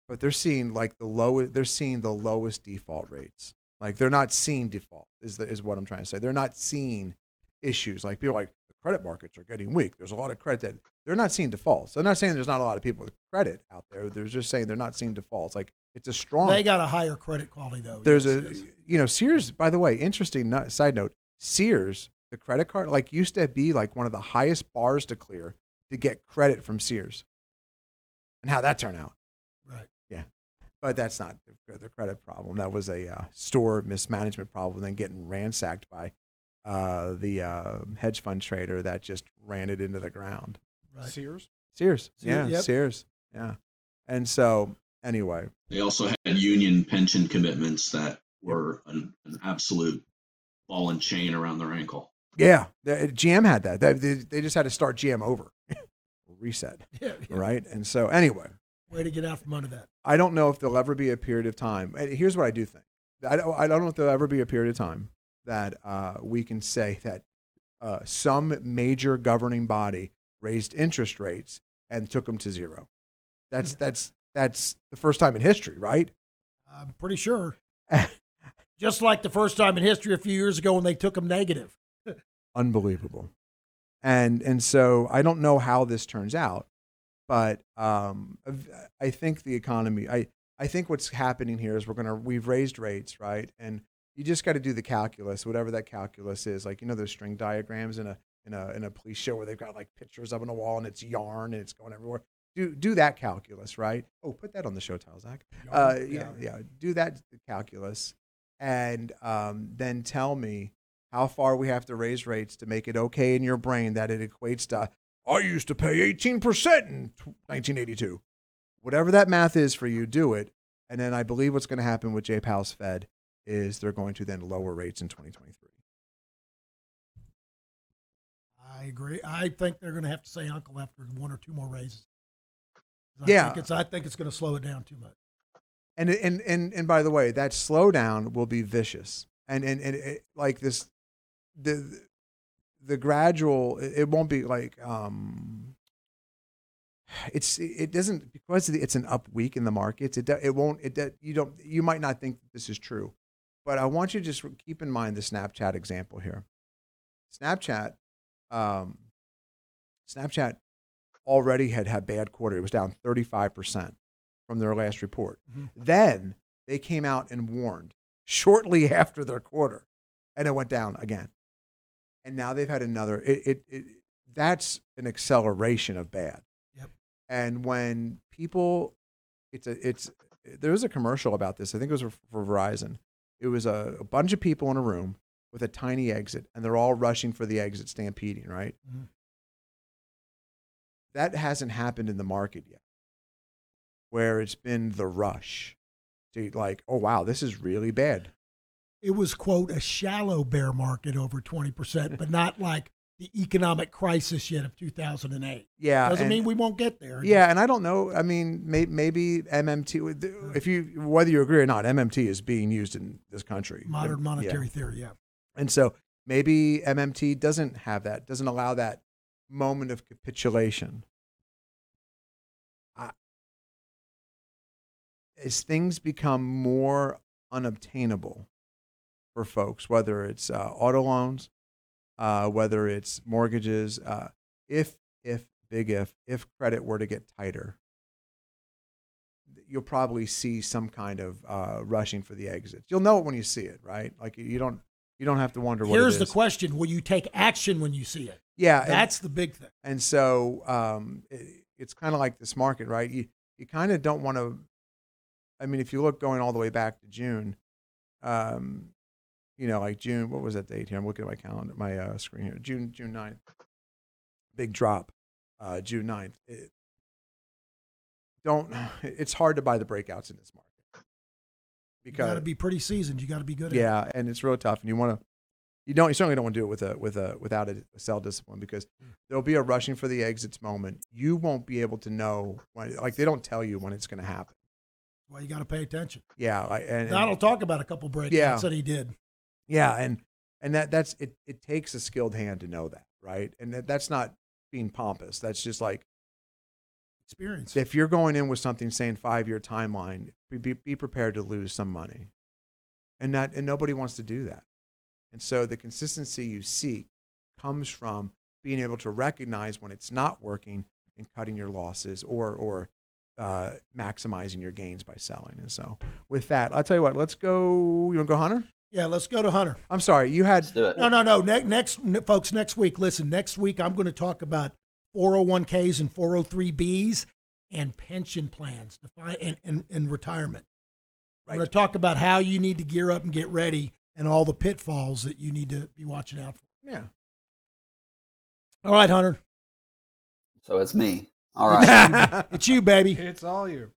But they're seeing like the low they're seeing the lowest default rates. Like they're not seeing default is the, is what I'm trying to say. They're not seeing issues. Like people are like the credit markets are getting weak. There's a lot of credit that they're not seeing defaults. They're not saying there's not a lot of people with credit out there. They're just saying they're not seeing defaults. Like it's a strong They got a higher credit quality though. there's Yes, a yes. you know Sears by the way interesting no- side note Sears the credit card like used to be like one of the highest bars to clear to get credit from Sears. And how that turned out. But that's not the, the credit problem. That was a uh, store mismanagement problem, then getting ransacked by uh, the uh, hedge fund trader that just ran it into the ground. Right. Sears. Sears, Sears, yeah, yep. Sears, yeah. And so, anyway, They also had union pension commitments that were an, an absolute ball and chain around their ankle. yeah, the, GM had that. They, they, they just had to start GM over, *laughs* reset, *laughs* Yeah, yeah. right? And so, anyway, Way to get out from under that. I don't know if there'll ever be a period of time. Here's what I do think. I don't, I don't know if there'll ever be a period of time that uh, we can say that uh, some major governing body raised interest rates and took them to zero. That's that's that's the first time in history, right? I'm pretty sure. *laughs* Just like the first time in history a few years ago when they took them negative. *laughs* unbelievable. And and so I don't know how this turns out, but um, I think the economy. I I think what's happening here is we're gonna we've raised rates, right? And you just got to do the calculus, whatever that calculus is. Like you know those string diagrams in a in a in a police show where they've got like pictures up on a wall and it's yarn and it's going everywhere. Do do that calculus, right? Oh, put that on the show tile, Zach. Uh, yeah, yeah. Do that calculus, and um, then tell me how far we have to raise rates to make it okay in your brain that it equates to I used to pay 18% in 1982. Whatever that math is for you, do it. And then I believe what's going to happen with J Powell's Fed is they're going to then lower rates in 2023. I agree. I think they're going to have to say uncle after one or two more raises. I Yeah. think it's, I think it's going to slow it down too much. And and and and by the way, that slowdown will be vicious. And and and it, like this, the the gradual. It won't be like um. It's it doesn't because it's an up week in the markets. It it won't it you don't you might not think this is true, but I want you to just keep in mind the Snapchat example here. Snapchat, um, Snapchat already had had bad quarter. It was down thirty five percent from their last report. Then they came out and warned shortly *laughs* after their quarter, and it went down again. And now they've had another. It, it, it that's an acceleration of bad. Yep. And when people, it's a it's there was a commercial about this. I think it was for, for Verizon. It was a, a bunch of people in a room with a tiny exit, and they're all rushing for the exit, stampeding. Right. Mhm. That hasn't happened in the market yet, where it's been the rush to like, oh wow, this is really bad. It was, quote, a shallow bear market over 20%, but *laughs* not like the economic crisis yet of 2008. Yeah, Doesn't and- mean we won't get there. Yeah, and I don't know. I mean, may, maybe MMT. If you whether you agree or not, MMT is being used in this country. Modern Yeah. monetary theory, yeah. And so maybe MMT doesn't have that, doesn't allow that moment of capitulation. I, as things become more unobtainable for folks, whether it's uh, auto loans, uh, whether it's mortgages, uh, if, if, big if, if credit were to get tighter, you'll probably see some kind of uh, rushing for the exits. You'll know it when you see it, right? Like you don't, you don't have to wonder what. it Here's the question Will you take action when you see it? Yeah, and- That's the big thing. And so um, it, it's kind of like this market, right? You you kind of don't want to. I mean, if you look going all the way back to June, um, you know, like June. What was that date here? I'm looking at my calendar, my uh, screen here. June June 9th. Big drop, uh, June 9th. It, don't. *sighs* It's hard to buy the breakouts in this market because You got to be pretty seasoned. You got to be good at it. yeah, and it's real tough. And you want to, you don't, you certainly don't want to do it with a with a without a, sell discipline because there'll be a rushing for the exits moment. You won't be able to know when, like they don't tell you when it's going to happen. Well, you got to pay attention. Yeah, and, and Donald talk about a couple breakouts Yeah. that he did. Yeah, and and that that's it. It takes a skilled hand to know that, right? And that, that's not being pompous. That's just like Experience. if you're going in with something saying five year timeline, be, be, prepared to lose some money, and that and nobody wants to do that. And so the consistency you seek comes from being able to recognize when it's not working and cutting your losses or or uh, maximizing your gains by selling. And so with that, I'll tell you what. Let's go. You want to go, Hunter? Yeah, let's go to Hunter. I'm sorry. You had Let's do it. No, no, no. Ne- next, ne- folks, next week, listen, next week I'm going to talk about 401ks and 403bs and pension plans defi- and, and, and retirement. I'm going to talk about how you need to gear up and get ready and all the pitfalls that you need to be watching out for. yeah. All right, Hunter. So it's me. All right. It's you, *laughs* baby. It's all you.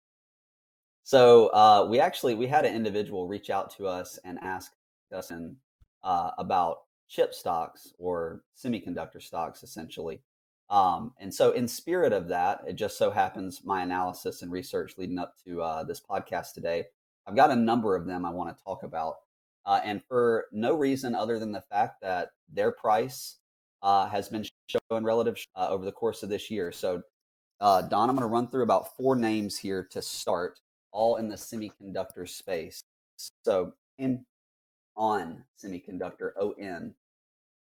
So uh, we actually we had an individual reach out to us and ask us in, uh, about chip stocks or semiconductor stocks, essentially. Um, and so, in spirit of that, it just so happens my analysis and research leading up to uh, this podcast today, I've got a number of them I want to talk about, uh, and for no reason other than the fact that their price uh, has been showing relative uh, over the course of this year. So, uh, Don, I'm going to run through about four names here to start, all in the semiconductor space. So, in on semiconductor, ON.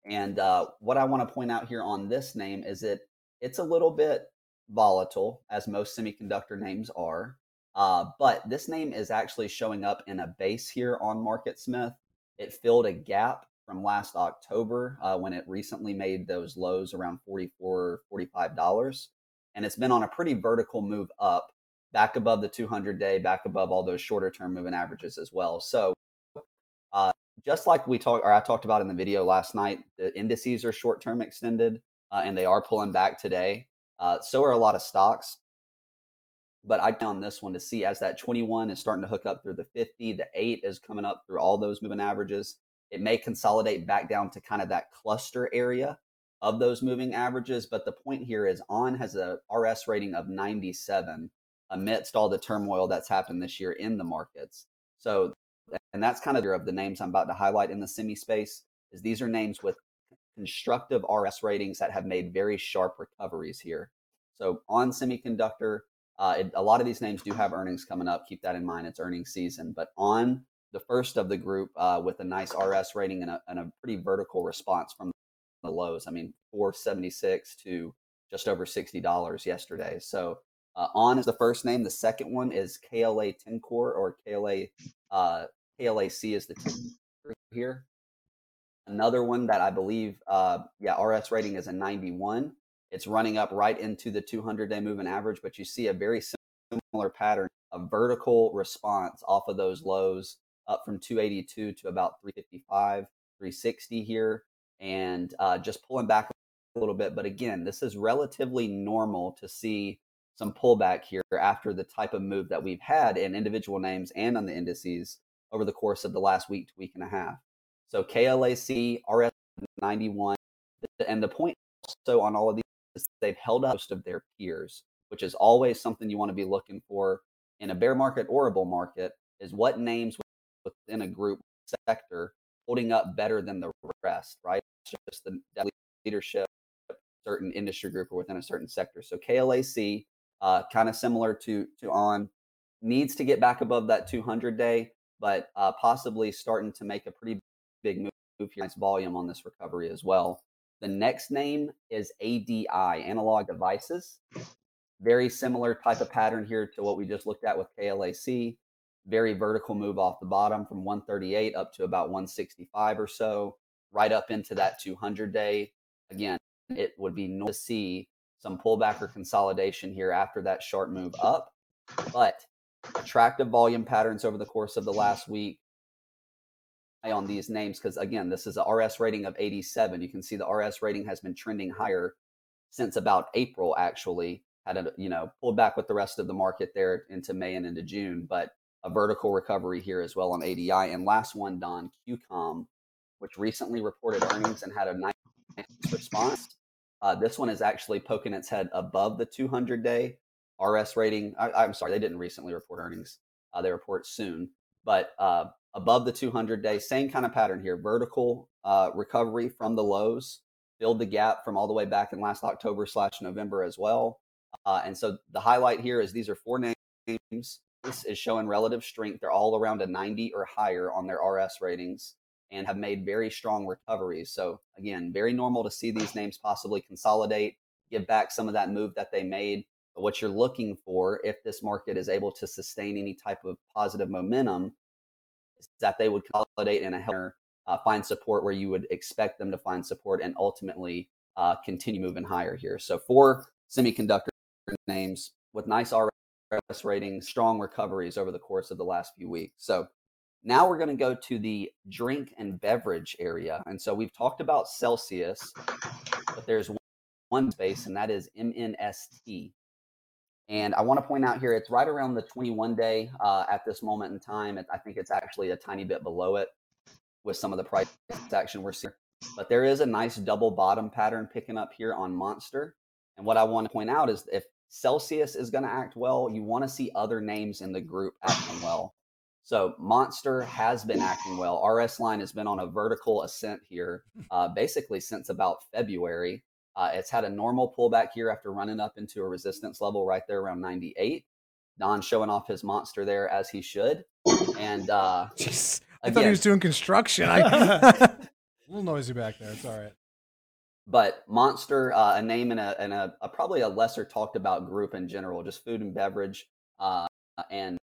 And uh, what I want to point out here on this name is that it's a little bit volatile, as most semiconductor names are. Uh, but this name is actually showing up in a base here on MarketSmith. It filled a gap from last October uh, when it recently made those lows around $44, $45. And it's been on a pretty vertical move up, back above the 200 day, back above all those shorter term moving averages as well. So, uh, just like we talked, or I talked about in the video last night, the indices are short term extended uh, and they are pulling back today. Uh, so are a lot of stocks. But I found this one to see as that 21 is starting to hook up through the 50, the 8 is coming up through all those moving averages. It may consolidate back down to kind of that cluster area of those moving averages. But the point here is On has a RS rating of 97 amidst all the turmoil that's happened this year in the markets. So, and that's kind of of the names I'm about to highlight in the semi space is these are names with constructive RS ratings that have made very sharp recoveries here. So on semiconductor, uh, it, a lot of these names do have earnings coming up. Keep that in mind. It's earnings season. But on the first of the group uh, with a nice RS rating and a, and a pretty vertical response from the lows. I mean, 476 to just over $60 yesterday. So uh, on is the first name. The second one is KLA Tencor or KLA uh, KLAC is the ticker here. Another one that I believe, uh, yeah, RS rating is a 91. It's running up right into the 200 day moving average, but you see a very similar pattern of vertical response off of those lows up from 282 to about 355, 360 here, and uh, just pulling back a little bit. But again, this is relatively normal to see some pullback here after the type of move that we've had in individual names and on the indices over the course of the last week to week and a half. So KLAC, RS91, and the point also on all of these is they've held up most of their peers, which is always something you want to be looking for in a bear market or a bull market is what names within a group sector holding up better than the rest, right? It's just the leadership, certain industry group or within a certain sector. So KLAC, uh, kind of similar to to on, needs to get back above that 200 day, but uh, possibly starting to make a pretty big move here. Nice volume on this recovery as well. The next name is ADI, Analog Devices. Very similar type of pattern here to what we just looked at with KLAC. Very vertical move off the bottom from 138 up to about 165 or so, right up into that 200 day. Again, it would be nice to see some pullback or consolidation here after that sharp move up, but attractive volume patterns over the course of the last week. On these names because again this is a rs rating of 87 you can see the rs rating has been trending higher since about april actually. Had a you know pulled back with the rest of the market there into may and into june but a vertical recovery here as well on adi and last one don qcom which recently reported earnings and had a nice response. Uh, this one is actually poking its head above the 200 day rs rating I, am sorry they didn't recently report earnings uh, they report soon but uh, above the 200 day. Same kind of pattern here vertical uh, recovery from the lows, filled the gap from all the way back in last October slash November as well. Uh, and so the highlight here is these are four names. This is showing relative strength. They're all around a 90 or higher on their RS ratings and have made very strong recoveries. So, again, very normal to see these names possibly consolidate, give back some of that move that they made. What you're looking for, if this market is able to sustain any type of positive momentum, is that they would consolidate in a healthier, uh, find support where you would expect them to find support and ultimately uh, continue moving higher here. So four semiconductor names with nice RS ratings, strong recoveries over the course of the last few weeks. So now we're going to go to the drink and beverage area. And so we've talked about Celsius, but there's one space, and that is MNST. And I want to point out here, it's right around the 21 day uh, at this moment in time. I think it's actually a tiny bit below it with some of the price action we're seeing. But there is a nice double bottom pattern picking up here on Monster. And what I want to point out is if Celsius is going to act well, you want to see other names in the group acting well. So Monster has been acting well. RS line has been on a vertical ascent here, uh, basically since about February. Uh, it's had a normal pullback here after running up into a resistance level right there around 98. Don showing off his monster there as he should. And uh, *laughs* Jeez, I thought he was doing construction. I, *laughs* A little noisy back there. It's all right. but Monster, uh, a name in a, in a, a probably a lesser talked about group in general, just food and beverage uh, and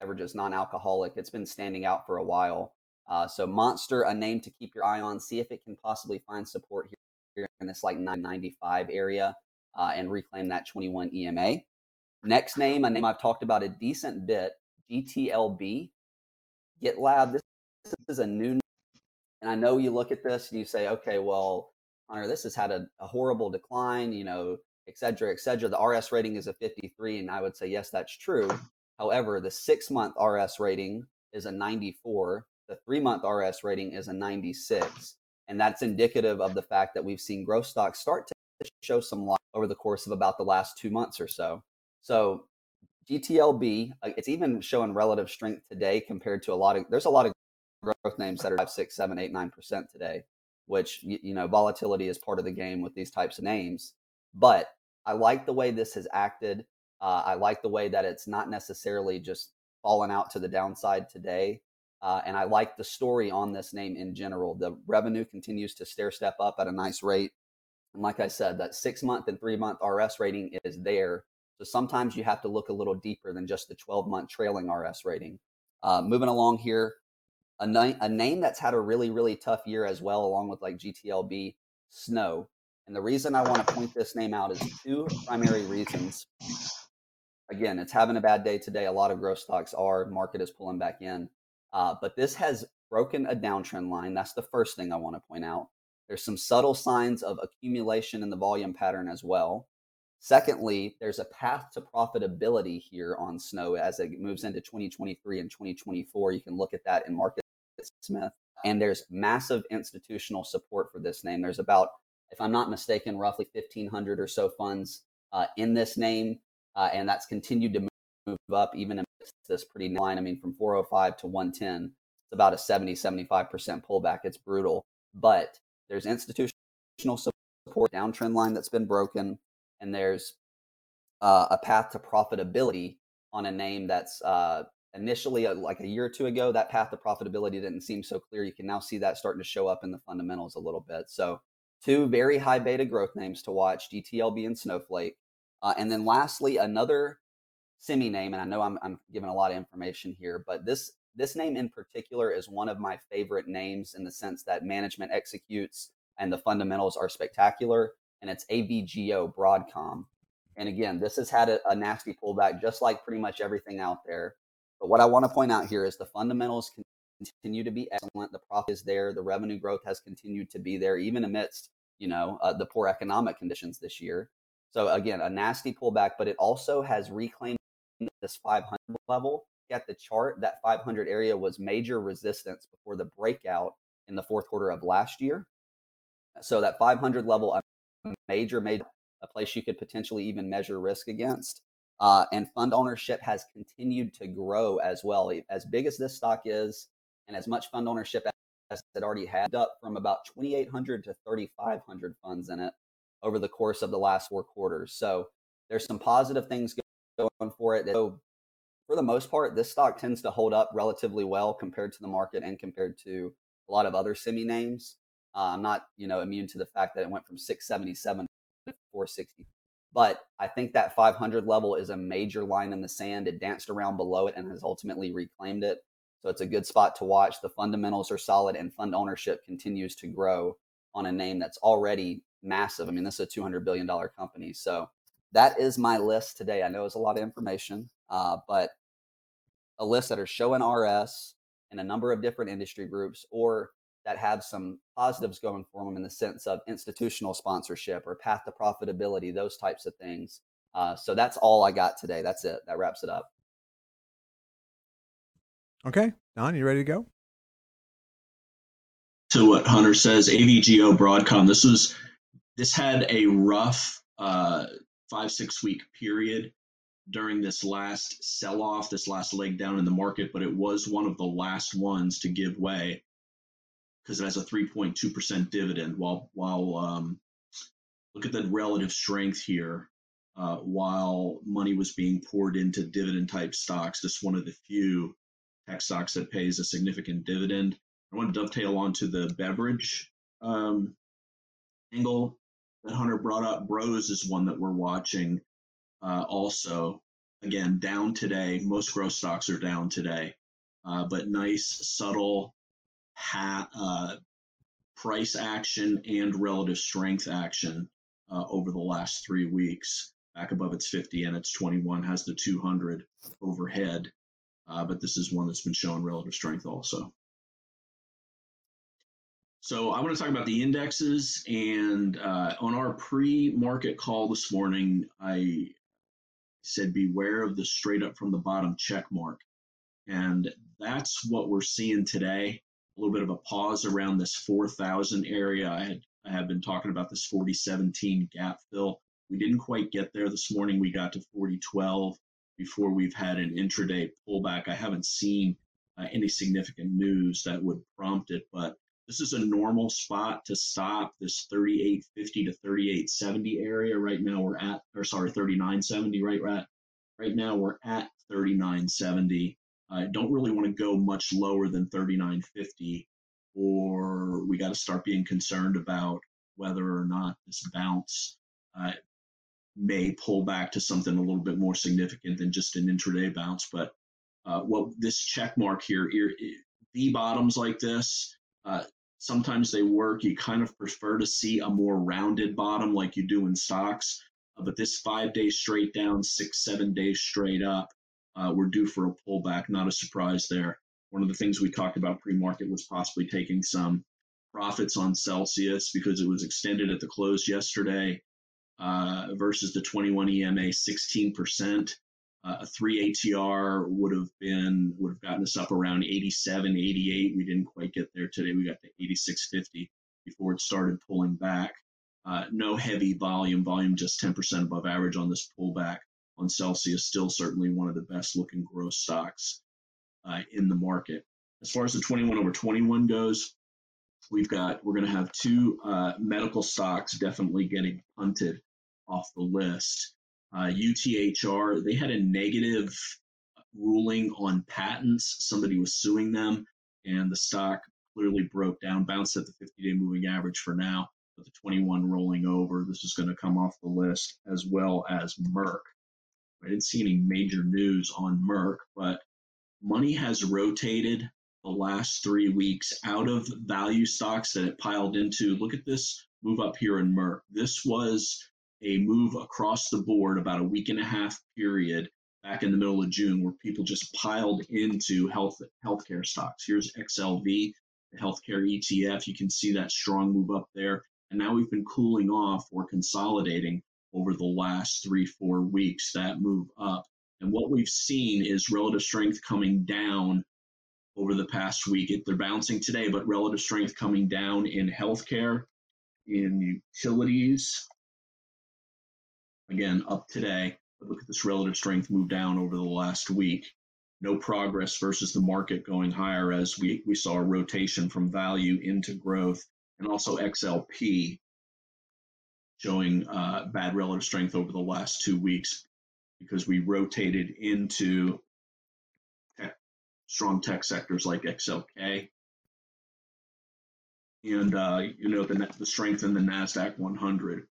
beverages, non-alcoholic. It's been standing out for a while. Uh, so Monster, a name to keep your eye on. See if it can possibly find support here in this like 995 area uh, and reclaim that 21 EMA. Next name, a name I've talked about a decent bit, GTLB. GitLab. This, this is a new and I know you look at this and you say, okay, well, Hunter, this has had a, a horrible decline, you know, et cetera, et cetera. The RS rating is a 53. And I would say, yes, that's true. However, the six month RS rating is a 94. The three month RS rating is a 96. And that's indicative of the fact that we've seen growth stocks start to show some life over the course of about the last two months or so. So GTLB, uh, it's even showing relative strength today compared to a lot of, there's a lot of growth names that are five, six, seven, eight, nine percent today, which you know volatility is part of the game with these types of names. But I like the way this has acted. Uh, I like the way that it's not necessarily just falling out to the downside today. Uh, and I like the story on this name in general. The revenue continues to stair step up at a nice rate. And like I said, that six month and three month RS rating is there. So sometimes you have to look a little deeper than just the 12 month trailing RS rating. Uh, moving along here, a, ni- a name that's had a really, really tough year as well, along with like GTLB, Snow. And the reason I want to point this name out is two primary reasons. Again, it's having a bad day today. A lot of growth stocks are. Market is pulling back in. Uh, but this has broken a downtrend line. That's the first thing I want to point out. There's some subtle signs of accumulation in the volume pattern as well. Secondly, there's a path to profitability here on Snow as it moves into 2023 and 2024. You can look at that in Market Smith. And there's massive institutional support for this name. There's about, if I'm not mistaken, roughly 1,500 or so funds uh, in this name. Uh, and that's continued to move up even amidst this pretty line. I mean, from 405 to 110, it's about a 70, 75% pullback. It's brutal. But there's institutional support, downtrend line that's been broken and there's uh, a path to profitability on a name that's uh, initially uh, like a year or two ago that path to profitability didn't seem so clear you can now see that starting to show up in the fundamentals a little bit so two very high beta growth names to watch GTLB and snowflake uh, and then lastly another semi name and i know I'm, I'm giving a lot of information here but this this name in particular is one of my favorite names in the sense that management executes and the fundamentals are spectacular and it's AVGO Broadcom. And again, this has had a, a, nasty pullback, just like pretty much everything out there. But what I want to point out here is the fundamentals continue to be excellent. The profit is there. The revenue growth has continued to be there, even amidst you know uh, the poor economic conditions this year. So again, a nasty pullback, but it also has reclaimed this 500 level. At the chart, that 500 area was major resistance before the breakout in the fourth quarter of last year. So that 500 level a major, major a place you could potentially even measure risk against. Uh, and fund ownership has continued to grow as well. As big as this stock is, and as much fund ownership as it already had, up from about 2,800 to 3,500 funds in it over the course of the last four quarters. So there's some positive things going for it. So for the most part, this stock tends to hold up relatively well compared to the market and compared to a lot of other semi names. Uh, I'm not, you know, immune to the fact that it went from 677 to 460. But I think that 500 level is a major line in the sand. It danced around below it and has ultimately reclaimed it. So it's a good spot to watch. The fundamentals are solid and fund ownership continues to grow on a name that's already massive. I mean, this is a $200 billion company. So that is my list today. I know it's a lot of information, uh, but a list that are showing RS in a number of different industry groups or that have some positives going for them in the sense of institutional sponsorship or path to profitability, those types of things. Uh, so that's all I got today. That's it. That wraps it up. Okay, Don, you ready to go? To what Hunter says, AVGO Broadcom. This was this had a rough uh, five six week period. during this last sell off, this last leg down in the market, but it was one of the last ones to give way because it has a 3.2% dividend. While, while um, look at the relative strength here. Uh, while money was being poured into dividend type stocks, this one of the few tech stocks that pays a significant dividend. I want to dovetail onto the beverage um, angle that Hunter brought up. Bros is one that we're watching uh, also. Again, down today. Most growth stocks are down today, uh, but nice, subtle ha- uh, price action and relative strength action uh, over the last three weeks. Back above its 50 and its 21 has the 200 overhead, uh, but this is one that's been showing relative strength also. So I want to talk about the indexes. And uh, on our pre-market call this morning, I said beware of the straight up from the bottom check mark, and that's what we're seeing today. A little bit of a pause around this 4,000 area. I had I have been talking about this 4017 gap fill. We didn't quite get there this morning. We got to 4012 before we've had an intraday pullback. I haven't seen uh, any significant news that would prompt it, but this is a normal spot to stop this 3850 to 3870 area. Right now we're at, or sorry, 3970. Right, right, right now we're at 3970. I don't really want to go much lower than 3950 or we got to start being concerned about whether or not this bounce uh, may pull back to something a little bit more significant than just an intraday bounce. But uh, what this check mark here, V bottoms like this, uh, sometimes they work. You kind of prefer to see a more rounded bottom like you do in stocks. Uh, but this five days straight down, six, seven days straight up, uh, we're due for a pullback. Not a surprise there. One of the things we talked about pre market was possibly taking some profits on Celsius because it was extended at the close yesterday uh, versus the 21 EMA 16%. Uh, a three ATR would have been would have gotten us up around 87, 88. We didn't quite get there today. We got to 86.50 before it started pulling back. Uh, no heavy volume, volume just 10% above average on this pullback on Celsius. Still certainly one of the best looking growth stocks uh, in the market. As far as the 21 over 21 goes, we've got we're going to have two uh, medical stocks definitely getting punted off the list. Uh, UTHR they had a negative ruling on patents. Somebody was suing them, and the stock clearly broke down, bounced at the 50-day moving average for now. But the 21 rolling over, this is going to come off the list as well as Merck. I didn't see any major news on Merck, but money has rotated the last three weeks out of value stocks that it piled into. Look at this move up here in Merck. This was a move across the board about a week and a half period back in the middle of June where people just piled into health healthcare stocks. Here's XLV, the healthcare ETF. You can see that strong move up there. And now we've been cooling off or consolidating over the last three, four weeks, that move up. And what we've seen is relative strength coming down over the past week. They're bouncing today, but relative strength coming down in healthcare, in utilities. Again, up today. But look at this relative strength move down over the last week. No progress versus the market going higher as we, we saw a rotation from value into growth and also XLP showing uh, bad relative strength over the last two weeks because we rotated into tech, strong tech sectors like XLK. And, uh, you know, the, the strength in the NASDAQ 100.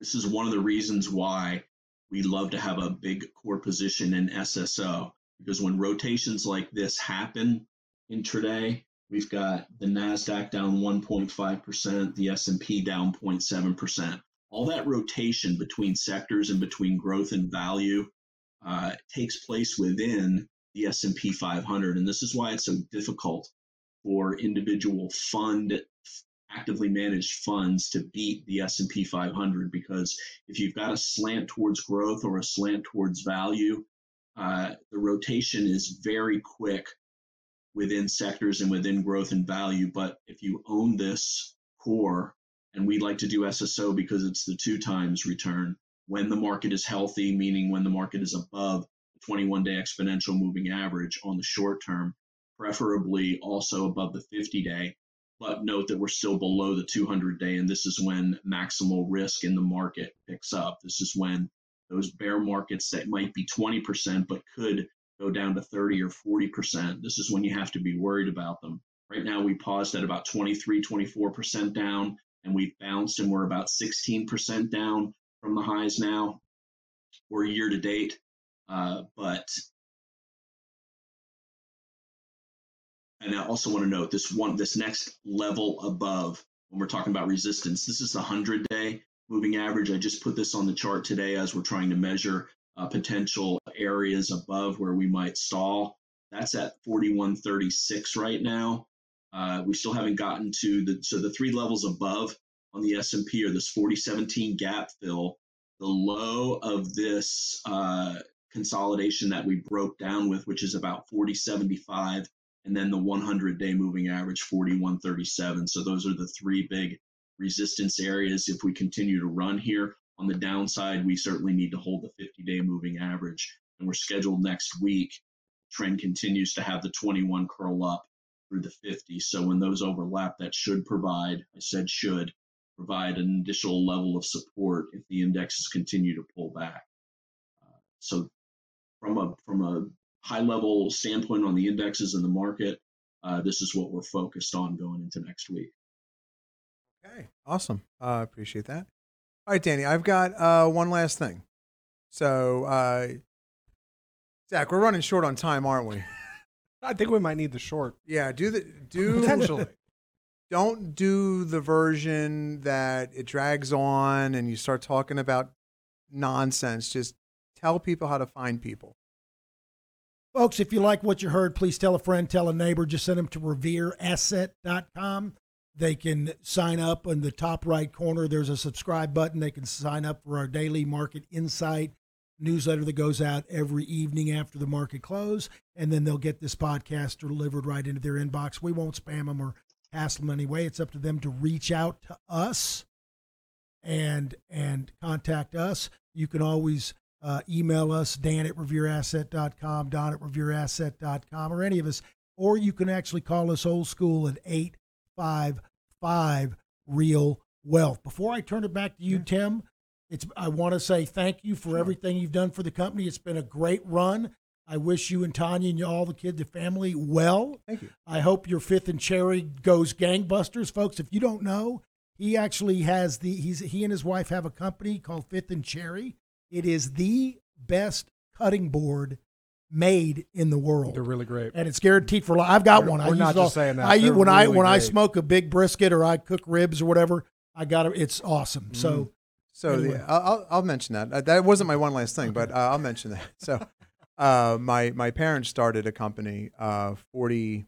This is one of the reasons why we love to have a big core position in SSO because when rotations like this happen intraday, we've got the Nasdaq down 1.5%, the S&P down 0.7% all that rotation between sectors and between growth and value uh, takes place within the S&P 500 and this is why it's so difficult for individual fund actively managed funds to beat the S&P 500 because if you've got a slant towards growth or a slant towards value uh, the rotation is very quick within sectors and within growth and value but if you own this core and we like to do SSO because it's the two times return. when the market is healthy, meaning when the market is above the 21 day exponential moving average on the short term, preferably also above the 50 day. But note that we're still below the 200 day, and this is when maximal risk in the market picks up. This is when those bear markets that might be 20% but could go down to 30 or 40%. This is when you have to be worried about them. Right now, we paused at about 23, 24% down, and we've bounced and we're about 16% down from the highs now. We're year to date, uh, but and I also want to note this one, this next level above when we're talking about resistance. This is the 100 day moving average. I just put this on the chart today as we're trying to measure uh, potential areas above where we might stall. That's at 4136 right now. Uh, we still haven't gotten to the so the three levels above on the S&P are this 4017 gap fill. The low of this uh, consolidation that we broke down with, which is about 4075, and then the 100 day moving average 4137. So those are the three big resistance areas. If we continue to run here on the downside, we certainly need to hold the 50 day moving average. And we're scheduled next week. Trend continues to have the 21 curl up through the 50. So when those overlap, that should provide, I said should, provide an additional level of support if the indexes continue to pull back. Uh, so from a from a high level standpoint on the indexes in the market, uh, this is what we're focused on going into next week. Okay, awesome. I uh, appreciate that. All right, Danny, I've got uh, one last thing. So, uh, Zach, we're running short on time, aren't we? *laughs* I think we might need the short. Yeah, do the do *laughs* Potentially. Don't do the version that it drags on and you start talking about nonsense. Just tell people how to find people. Folks, if you like what you heard, please tell a friend, tell a neighbor, just send them to revereasset.com. They can sign up in the top right corner. There's a subscribe button. They can sign up for our daily market insight newsletter that goes out every evening after the market close. And then they'll get this podcast delivered right into their inbox. We won't spam them or hassle them anyway. It's up to them to reach out to us and and contact us. You can always uh, email us, Dan at revereasset.com, Don at revereasset.com, or any of us. Or you can actually call us old school at 855 Real Wealth. Before I turn it back to you, Tim, it's I want to say thank you for everything you've done for the company. It's been a great run. I wish you and Tanya and all the kids, the family, well. Thank you. I hope your fifth and cherry goes gangbusters, folks. If you don't know, he actually has the he's he and his wife have a company called Fifth and Cherry. It is the best cutting board made in the world. They're really great. and it's guaranteed for life. I've got We're- one. I we're use not it all- just saying that. I They're when I really when I smoke a big brisket or I cook ribs or whatever, I got it. It's awesome. So So Anyway. the, I'll, I'll- I'll mention that. Uh, That wasn't my one last thing, but uh, I'll mention that. So *laughs* uh, my my parents started a company uh, 40,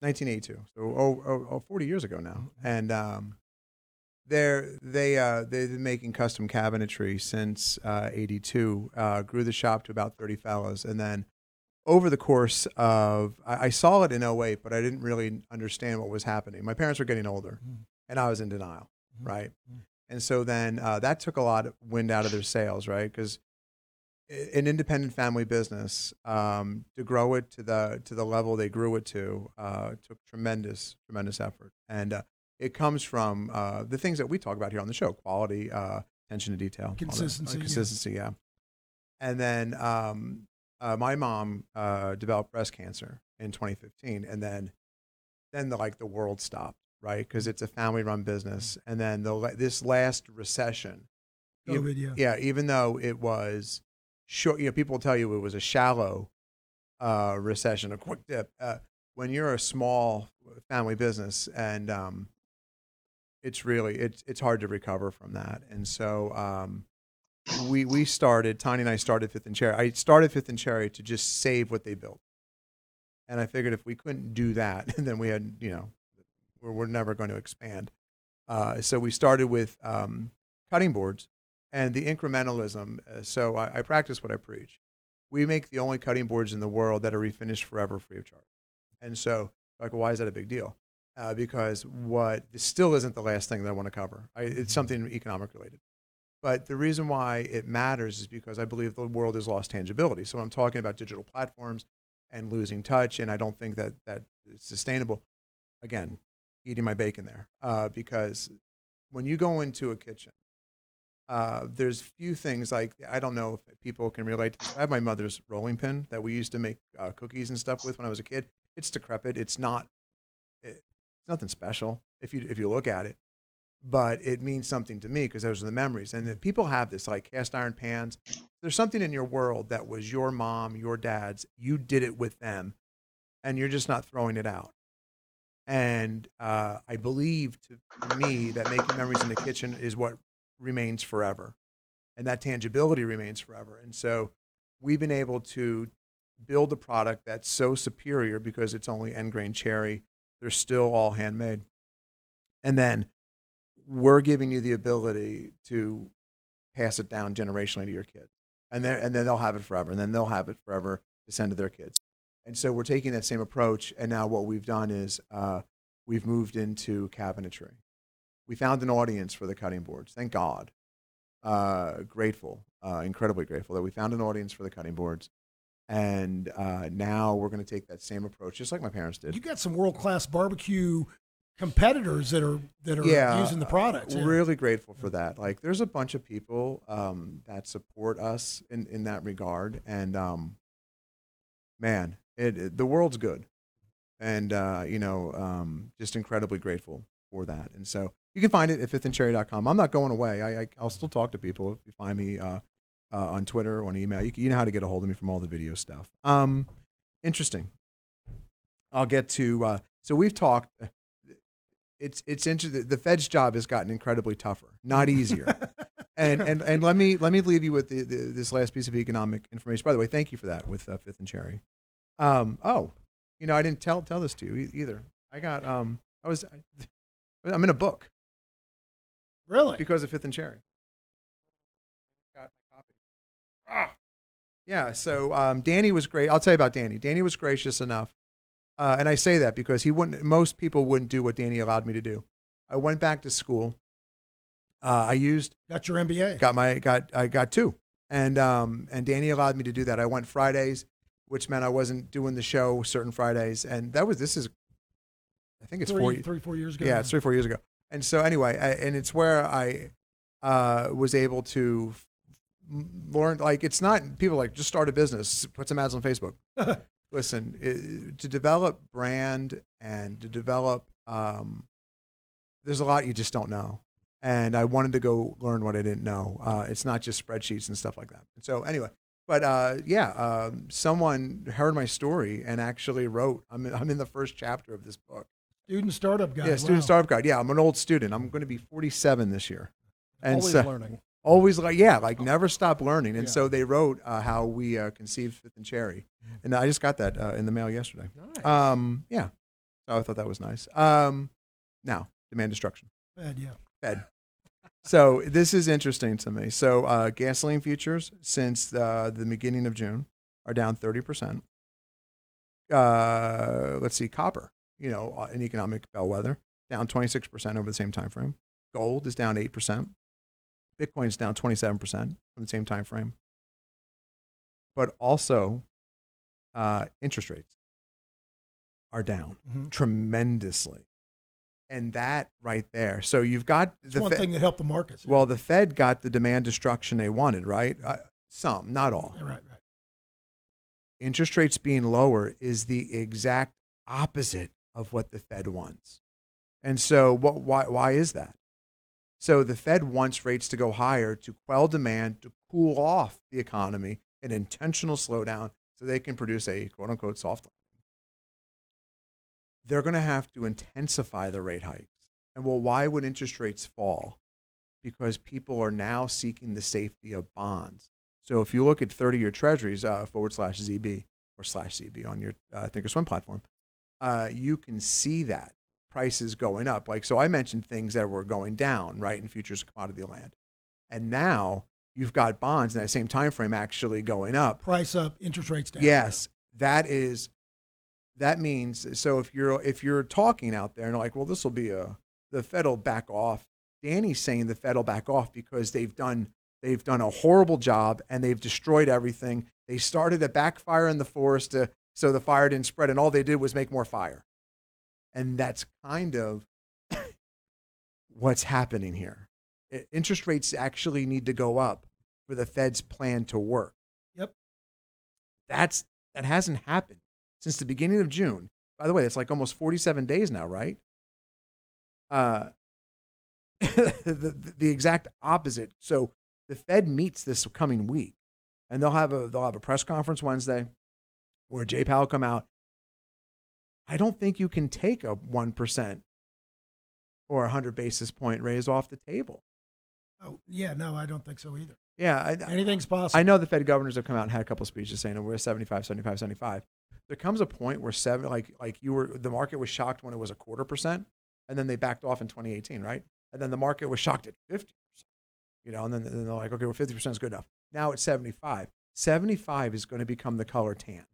1982, so oh, oh, oh, 40 years ago now, and um, they're they uh, they've been making custom cabinetry since uh, 82. Uh, grew the shop to about 30 fellows, and then over the course of I, I saw it in 08, but I didn't really understand what was happening. My parents were getting older, and I was in denial, right? And so then uh, that took a lot of wind out of their sails, right? Because an independent family business um, to grow it to the to the level they grew it to uh, took tremendous tremendous effort, and uh, it comes from uh, the things that we talk about here on the show: quality, uh, attention to detail. Uh, Consistency, yeah. consistency, yeah. And then um, uh, my mom uh, developed breast cancer in 2015, and then then the like the world stopped, right? Because it's a family-run business, and then the this last recession, COVID, yeah. yeah, even though it was short, you know, people tell you it was a shallow uh, recession, a quick dip. Uh, when you're a small family business, and um, it's really it's it's hard to recover from that, and so. Um, we we started Tony and I started Fifth and Cherry. I started Fifth and Cherry to just save what they built, and I figured if we couldn't do that, *laughs* then we had you know we're, we're never going to expand. Uh, so we started with um, cutting boards and the incrementalism. Uh, so I, I practice what I preach. We make the only cutting boards in the world that are refinished forever, free of charge. And so, like, why is that a big deal? Uh, because what this still isn't the last thing that I want to cover. I, it's something economic related. But the reason why it matters is because I believe the world has lost tangibility. So I'm talking about digital platforms and losing touch, and I don't think that that is sustainable. Again, eating my bacon there uh, because when you go into a kitchen, uh, there's few things like I don't know if people can relate. To. I have my mother's rolling pin that we used to make uh, cookies and stuff with when I was a kid. It's decrepit. It's not. It, it's nothing special if you if you look at it, but it means something to me because those are the memories. And if people have this like cast iron pans. There's something in your world that was your mom, your dad's. You did it with them, and you're just not throwing it out. And uh, I believe to me that making memories in the kitchen is what remains forever. And that tangibility remains forever. And so we've been able to build a product that's so superior because it's only end grain cherry. They're still all handmade. And then we're giving you the ability to pass it down generationally to your kids. And then, and then they'll have it forever. And then they'll have it forever to send to their kids. And so we're taking that same approach. And now what we've done is uh, we've moved into cabinetry. We found an audience for the cutting boards. Thank God. Uh, grateful, uh, incredibly grateful that we found an audience for the cutting boards. And uh, now we're going to take that same approach, just like my parents did. You got some world class barbecue competitors that are that are yeah, using the products. yeah. Really grateful for that. Like, there's a bunch of people um, that support us in, in that regard, and um, man, it, it- the world's good, and uh, you know, um, just incredibly grateful for that. And so you can find it at fifthandcherry.com. I'm not going away. I, I I'll still talk to people if you find me uh, uh, on Twitter or on email. You, you know how to get a hold of me from all the video stuff. Um, interesting. I'll get to. Uh, so we've talked. It's it's interesting. The Fed's job has gotten incredibly tougher, not easier. *laughs* and and and let me let me leave you with the, the, this last piece of economic information. By the way, thank you for that with uh, Fifth and Cherry. Um, oh, you know, I didn't tell tell this to you either. I got um, I was I, I'm in a book Really? because of Fifth and Cherry. Ah. Yeah, so um, Danny was great. I'll tell you about Danny. Danny was gracious enough, uh, and I say that because he wouldn't. Most people wouldn't do what Danny allowed me to do. I went back to school. Uh, I used Got your MBA. got my got I got two, and um and Danny allowed me to do that. I went Fridays, which meant I wasn't doing the show certain Fridays, and that was this is, I think it's three, four three, four years ago. yeah, it's three four years ago. And so anyway, I, and it's where I uh, was able to learn. Like it's not people like just start a business, put some ads on Facebook. *laughs* Listen, i to develop brand and to develop, um, there's a lot you just don't know. And I wanted to go learn what I didn't know. Uh, it's not just spreadsheets and stuff like that. And so anyway, but uh, yeah, um, someone heard my story and actually wrote. I'm in, I'm in the first chapter of this book. Student startup guide. Yeah, student Wow. startup guide. Yeah, I'm an old student. I'm going to be 47 this year, and Always so learning always like yeah like oh. never stop learning. And yeah. so they wrote uh, how we uh, conceived fifth and cherry. Mm-hmm. And i just got that uh, in the mail yesterday. Nice. um, yeah. So i thought that was nice. Um, now demand destruction. Bad yeah. Bad so this is interesting to me. So uh, gasoline futures since uh, the beginning of june are down 30% uh, let's see copper you know an economic bellwether down 26% over the same time frame gold is down 8% Bitcoin's down 27% from the same time frame, but also uh, interest rates are down mm-hmm. tremendously. And that right there. So you've got it's the one thing that helped the markets. Well, the Fed got the demand destruction they wanted, right? Uh, some, not all. Yeah, right, right. Interest rates being lower is the exact opposite of what the Fed wants. And so, what, why, why is that? So, the Fed wants rates to go higher to quell demand, to cool off the economy, an intentional slowdown, so they can produce a quote unquote soft landing. They're going to have to intensify the rate hikes. And well, why would interest rates fall? Because people are now seeking the safety of bonds. So if you look at 30 year treasuries uh, forward slash ZB or slash ZB on your uh, Thinkorswim platform, uh, you can see that prices going up. Like, so I mentioned things that were going down, right, in futures commodity land. And now you've got bonds in that same time frame actually going up. Price up, interest rates down. Yes, that is that means so if you're if you're talking out there and like, well, this will be a the Fed will back off Danny's saying the Fed will back off because they've done they've done a horrible job and they've destroyed everything. They started a backfire in the forest to, so the fire didn't spread, and all they did was make more fire. And that's kind of what's happening here. Interest rates actually need to go up for the Fed's plan to work. Yep. That's that hasn't happened since the beginning of June. By the way, it's like almost 47 days now, right? Uh, *laughs* the, the, the exact opposite. So the Fed meets this coming week, and they'll have a they'll have a press conference Wednesday where Jay Powell come out. I don't think you can take a one percent or a hundred basis point raise off the table. Oh, yeah, no, I don't think so either. Yeah, I, Anything's possible. I know the Fed governors have come out and had a couple speeches saying that we're 75, 75, 75. There comes a point where seven, like like you were, the market was shocked when it was a quarter percent, and then they backed off in 2018, right? And then the market was shocked at 50 percent, you know, and then, then they're like, okay, well, 50 percent is good enough. Now it's 75. 75 is going to become the color tan.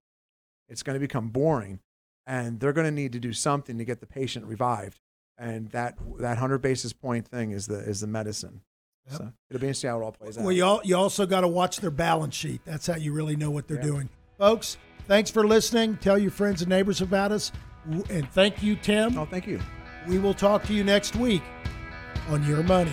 It's going to become boring, and they're going to need to do something to get the patient revived. And that that 100 basis point thing is the is the medicine. Yep. So it'll be interesting how it all plays out. Well, you, al- you also got to watch their balance sheet. That's how you really know what they're Yeah. doing. Folks, thanks for listening. Tell your friends and neighbors about us. And thank you, Tim. Oh, thank you. We will talk to you next week on Your Money.